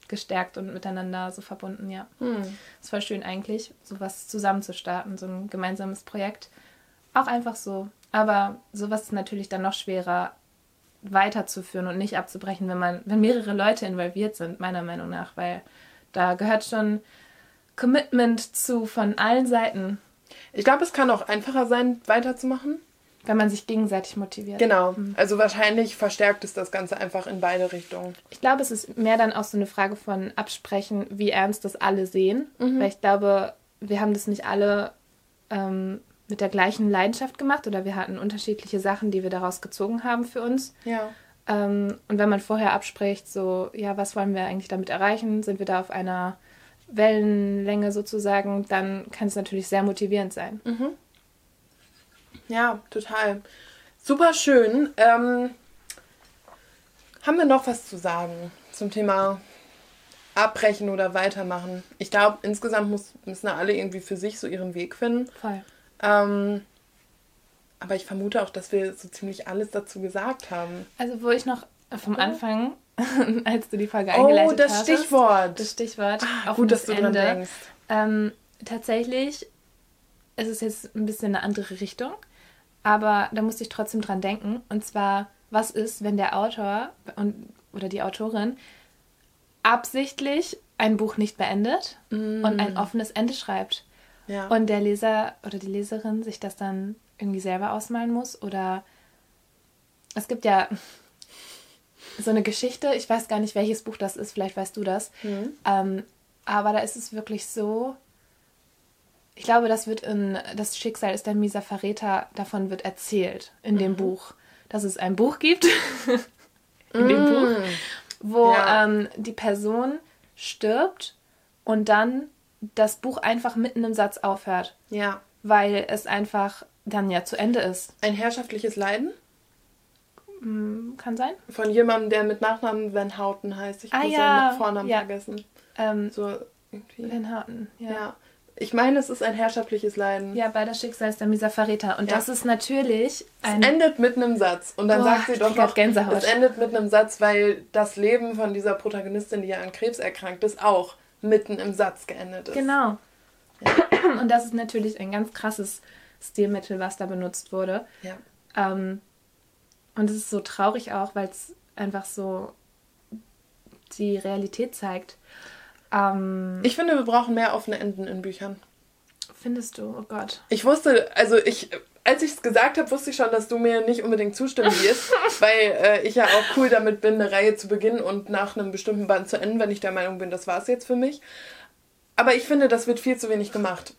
gestärkt und miteinander so verbunden, ja. Hm. Ist voll schön eigentlich, sowas zusammen zu starten, so ein gemeinsames Projekt. Auch einfach so. Aber sowas ist natürlich dann noch schwerer weiterzuführen und nicht abzubrechen, wenn man, wenn mehrere Leute involviert sind, meiner Meinung nach, weil da gehört schon Commitment zu von allen Seiten. Ich glaube, es kann auch einfacher sein, weiterzumachen. Wenn man sich gegenseitig motiviert. Genau. Mhm. Also wahrscheinlich verstärkt es das Ganze einfach in beide Richtungen. Ich glaube, es ist mehr dann auch so eine Frage von Absprechen, wie ernst das alle sehen. Mhm. Weil ich glaube, wir haben das nicht alle ähm, mit der gleichen Leidenschaft gemacht oder wir hatten unterschiedliche Sachen, die wir daraus gezogen haben für uns. Ja. Ähm, und wenn man vorher abspricht, so, ja, was wollen wir eigentlich damit erreichen? Sind wir da auf einer Wellenlänge sozusagen, dann kann es natürlich sehr motivierend sein. Mhm. Ja, total. Super schön. Ähm, haben wir noch was zu sagen zum Thema abbrechen oder weitermachen? Ich glaube, insgesamt muss, müssen alle irgendwie für sich so ihren Weg finden. Voll. Ähm, aber ich vermute auch, dass wir so ziemlich alles dazu gesagt haben. Also, wo ich noch vom Anfang, als du die Folge oh, eingeleitet hast. Oh, das hattest, Stichwort. Das Stichwort. Ah, gut, dass du Ende. dran denkst. Ähm, tatsächlich es ist jetzt ein bisschen eine andere Richtung, aber da musste ich trotzdem dran denken. Und zwar, was ist, wenn der Autor und, oder die Autorin absichtlich ein Buch nicht beendet mm. und ein offenes Ende schreibt? Ja. Und der Leser oder die Leserin sich das dann irgendwie selber ausmalen muss oder es gibt ja so eine Geschichte, ich weiß gar nicht, welches Buch das ist, vielleicht weißt du das. Mhm. Ähm, aber da ist es wirklich so, ich glaube, das wird in Das Schicksal ist ein mieser Verräter, davon wird erzählt in mhm. dem Buch, dass es ein Buch gibt, in dem Buch, mm. wo ja. ähm, die Person stirbt und dann das Buch einfach mitten im Satz aufhört. Ja. Weil es einfach dann ja zu Ende ist. Ein herrschaftliches Leiden? Hm, kann sein. Von jemandem, der mit Nachnamen Van Houten heißt. Ich ah, muss ja. seinen Vornamen ja. vergessen. Ähm, so irgendwie. Van Houten, ja. ja. Ich meine, es ist ein herrschaftliches Leiden. Ja, bei der Schicksal ist der mieser Verräter. Und ja. das ist natürlich ein... Es endet mit einem Satz. Und dann Boah, sagt sie doch noch, Gänsehaut. es endet mit einem Satz, weil das Leben von dieser Protagonistin, die ja an Krebs erkrankt ist, auch mitten im Satz geendet ist. Genau. Ja. Und das ist natürlich ein ganz krasses Stilmittel, was da benutzt wurde. Ja. Ähm, und es ist so traurig auch, weil es einfach so die Realität zeigt. Ähm, ich finde, wir brauchen mehr offene Enden in Büchern. Findest du? Oh Gott. Ich wusste, also ich, als ich es gesagt habe, wusste ich schon, dass du mir nicht unbedingt zustimmen wirst, weil äh, ich ja auch cool damit bin, eine Reihe zu beginnen und nach einem bestimmten Band zu enden, wenn ich der Meinung bin, das war es jetzt für mich. Aber ich finde, das wird viel zu wenig gemacht.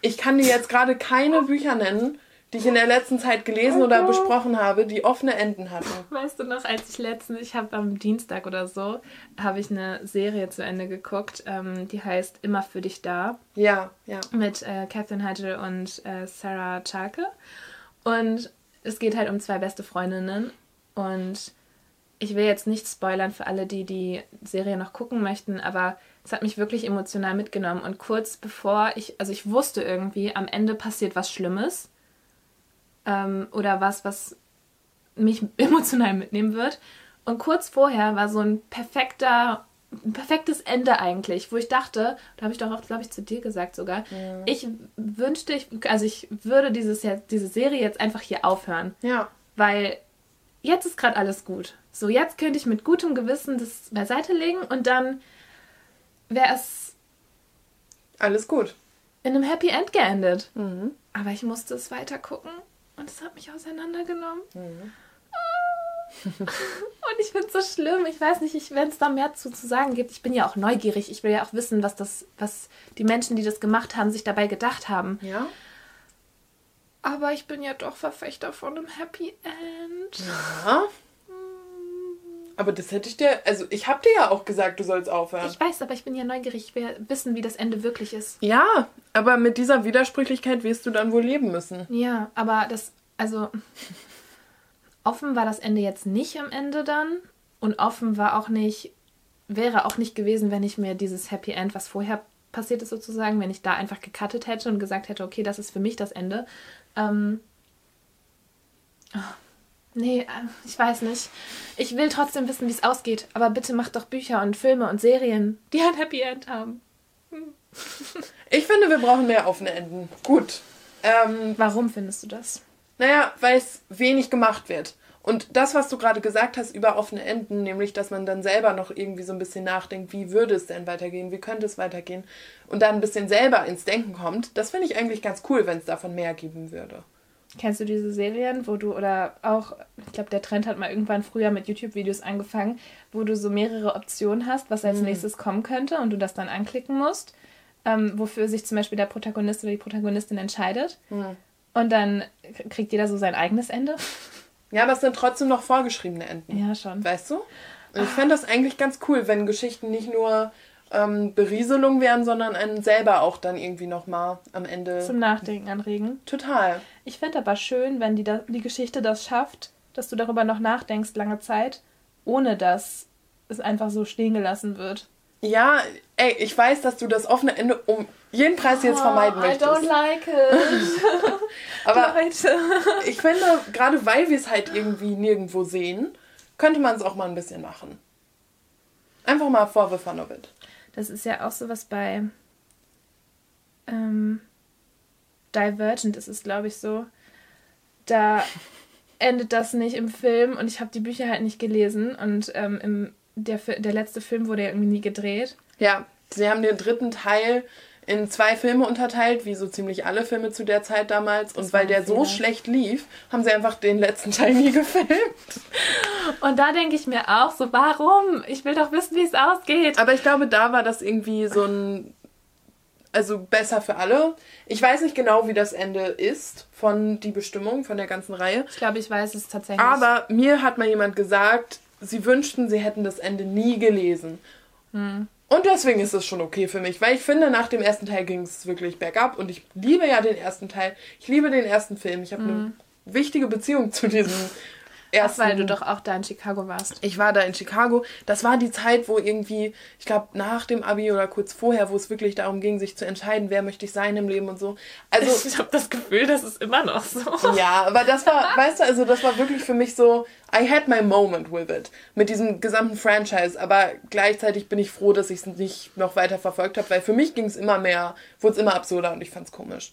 Ich kann dir jetzt gerade keine Bücher nennen, die ich in der letzten Zeit gelesen oder besprochen habe, die offene Enden hatten. Weißt du noch, als ich letztens, ich habe am Dienstag oder so, habe ich eine Serie zu Ende geguckt, ähm, die heißt Immer für dich da. Ja, ja. Mit äh, Catherine Heigl und äh, Sarah Charke. Und es geht halt um zwei beste Freundinnen. Und ich will jetzt nicht spoilern für alle, die die Serie noch gucken möchten, aber es hat mich wirklich emotional mitgenommen. Und kurz bevor ich, also ich wusste irgendwie, am Ende passiert was Schlimmes ähm, oder was, was mich emotional mitnehmen wird. Und kurz vorher war so ein perfekter, ein perfektes Ende eigentlich, wo ich dachte, da habe ich doch auch, glaube ich, zu dir gesagt sogar, ja. ich wünschte, ich, also ich würde dieses, diese Serie jetzt einfach hier aufhören. Ja. Weil jetzt ist gerade alles gut. So, jetzt könnte ich mit gutem Gewissen das beiseite legen und dann wäre es. Alles gut. In einem Happy End geendet. Mhm. Aber ich musste es weiter gucken und es hat mich auseinandergenommen. Mhm. Und ich finde es so schlimm. Ich weiß nicht, wenn es da mehr zu, zu sagen gibt. Ich bin ja auch neugierig. Ich will ja auch wissen, was das, was die Menschen, die das gemacht haben, sich dabei gedacht haben. Ja. Aber ich bin ja doch Verfechter von einem Happy End. Ja. Aber das hätte ich dir, also ich habe dir ja auch gesagt, du sollst aufhören. Ich weiß, aber ich bin ja neugierig. Ich will wissen, wie das Ende wirklich ist. Ja, aber mit dieser Widersprüchlichkeit wirst du dann wohl leben müssen. Ja, aber das, also offen war das Ende jetzt nicht am Ende dann und offen war auch nicht, wäre auch nicht gewesen, wenn ich mir dieses Happy End, was vorher passiert ist sozusagen, wenn ich da einfach gecuttet hätte und gesagt hätte, okay, das ist für mich das Ende. Ähm, oh Nee, äh, ich weiß nicht. Ich will trotzdem wissen, wie es ausgeht. Aber bitte mach doch Bücher und Filme und Serien, die ein Happy End haben. Hm. Ich finde, wir brauchen mehr offene Enden. Gut. Ähm, Warum findest du das? Naja, weil es wenig gemacht wird. Und das, was du gerade gesagt hast über offene Enden, nämlich, dass man dann selber noch irgendwie so ein bisschen nachdenkt, wie würde es denn weitergehen, wie könnte es weitergehen und dann ein bisschen selber ins Denken kommt, das finde ich eigentlich ganz cool, wenn es davon mehr geben würde. Kennst du diese Serien, wo du, oder auch, ich glaube, der Trend hat mal irgendwann früher mit YouTube-Videos angefangen, wo du so mehrere Optionen hast, was als mhm. nächstes kommen könnte und du das dann anklicken musst, ähm, wofür sich zum Beispiel der Protagonist oder die Protagonistin entscheidet. Mhm. Und dann kriegt jeder so sein eigenes Ende. Ja, aber es sind trotzdem noch vorgeschriebene Enden. Ja, schon. Weißt du? Und ich fände das eigentlich ganz cool, wenn Geschichten nicht nur ähm, Berieselung wären, sondern einen selber auch dann irgendwie nochmal am Ende. Zum Nachdenken anregen. Total. Ich fände aber schön, wenn die, da, die Geschichte das schafft, dass du darüber noch nachdenkst lange Zeit, ohne dass es einfach so stehen gelassen wird. Ja, ey, ich weiß, dass du das offene Ende um jeden Preis jetzt vermeiden oh, möchtest. I don't like it. Aber Leute. ich finde, gerade weil wir es halt irgendwie nirgendwo sehen, könnte man es auch mal ein bisschen machen. Einfach mal vor the fun of it. Das ist ja auch sowas bei ähm, Divergent ist es, glaube ich, so. Da endet das nicht im Film und ich habe die Bücher halt nicht gelesen und ähm, im, der, der letzte Film wurde ja irgendwie nie gedreht. Ja, sie haben den dritten Teil in zwei Filme unterteilt, wie so ziemlich alle Filme zu der Zeit damals. Das und weil der so schlecht lief, haben sie einfach den letzten Teil nie gefilmt. Und da denke ich mir auch so, warum? Ich will doch wissen, wie es ausgeht. Aber ich glaube, da war das irgendwie so ein also besser für alle. Ich weiß nicht genau, wie das Ende ist von die Bestimmung, von der ganzen Reihe. Ich glaube, ich weiß es tatsächlich. Aber mir hat mal jemand gesagt, sie wünschten, sie hätten das Ende nie gelesen. Hm. Und deswegen ist es schon okay für mich, weil ich finde, nach dem ersten Teil ging es wirklich bergab und ich liebe ja den ersten Teil. Ich liebe den ersten Film. Ich habe mhm. eine wichtige Beziehung zu diesem ersten. Ach, weil du doch auch da in Chicago warst. Ich war da in Chicago. Das war die Zeit, wo irgendwie, ich glaube, nach dem Abi oder kurz vorher, wo es wirklich darum ging, sich zu entscheiden, wer möchte ich sein im Leben und so. Also ich habe das Gefühl, das ist immer noch so. Ja, aber das war, weißt du, also das war wirklich für mich so, I had my moment with it mit diesem gesamten Franchise. Aber gleichzeitig bin ich froh, dass ich es nicht noch weiter verfolgt habe, weil für mich ging es immer mehr, wurde es immer absurder und ich fand es komisch.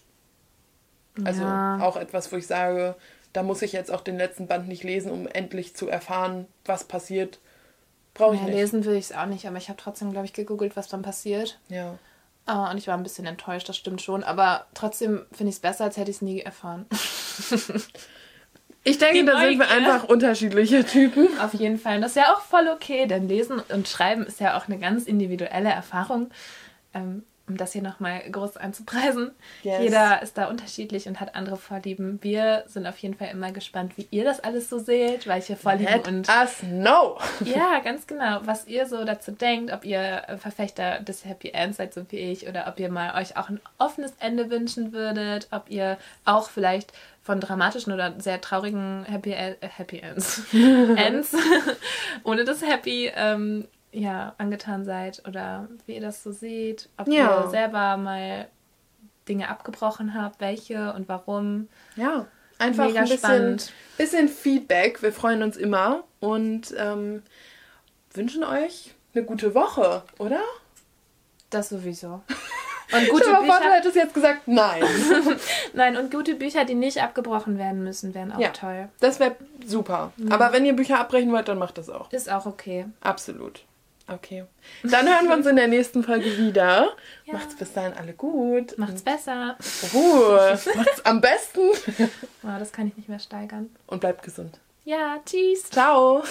Also ja. auch etwas, wo ich sage, da muss ich jetzt auch den letzten Band nicht lesen, um endlich zu erfahren, was passiert. Brauche ich ja, nicht. Lesen will ich es auch nicht, aber ich habe trotzdem, glaube ich, gegoogelt, was dann passiert. Ja. Uh, und ich war ein bisschen enttäuscht, das stimmt schon. Aber trotzdem finde ich es besser, als hätte ich es nie erfahren. ich denke, da sind wir einfach unterschiedliche Typen. Auf jeden Fall. Und das ist ja auch voll okay, denn Lesen und Schreiben ist ja auch eine ganz individuelle Erfahrung. Ähm, um das hier nochmal groß anzupreisen. Yes. Jeder ist da unterschiedlich und hat andere Vorlieben. Wir sind auf jeden Fall immer gespannt, wie ihr das alles so seht, welche Vorlieben Let und. us know! ja, ganz genau. Was ihr so dazu denkt, ob ihr Verfechter des Happy Ends seid, so wie ich, oder ob ihr mal euch auch ein offenes Ende wünschen würdet, ob ihr auch vielleicht von dramatischen oder sehr traurigen Happy, äh, Happy Ends, Ends ohne das Happy ähm, ja, angetan seid oder wie ihr das so seht. Ob ja. ihr selber mal Dinge abgebrochen habt, welche und warum. Ja, einfach Mega ein bisschen, bisschen, Feedback. Wir freuen uns immer und ähm, wünschen euch eine gute Woche, oder? Das sowieso. Und gute Bücher. Vor, du hättest jetzt gesagt, nein. nein, und gute Bücher, die nicht abgebrochen werden müssen, wären auch ja, toll. Das wäre super. Mhm. Aber wenn ihr Bücher abbrechen wollt, dann macht das auch. Ist auch okay. Absolut. Okay. Dann hören wir uns in der nächsten Folge wieder. Ja. Macht's bis dahin alle gut. Macht's besser. Ruhe. Macht's am besten. Oh, das kann ich nicht mehr steigern. Und bleibt gesund. Ja, tschüss. Ciao.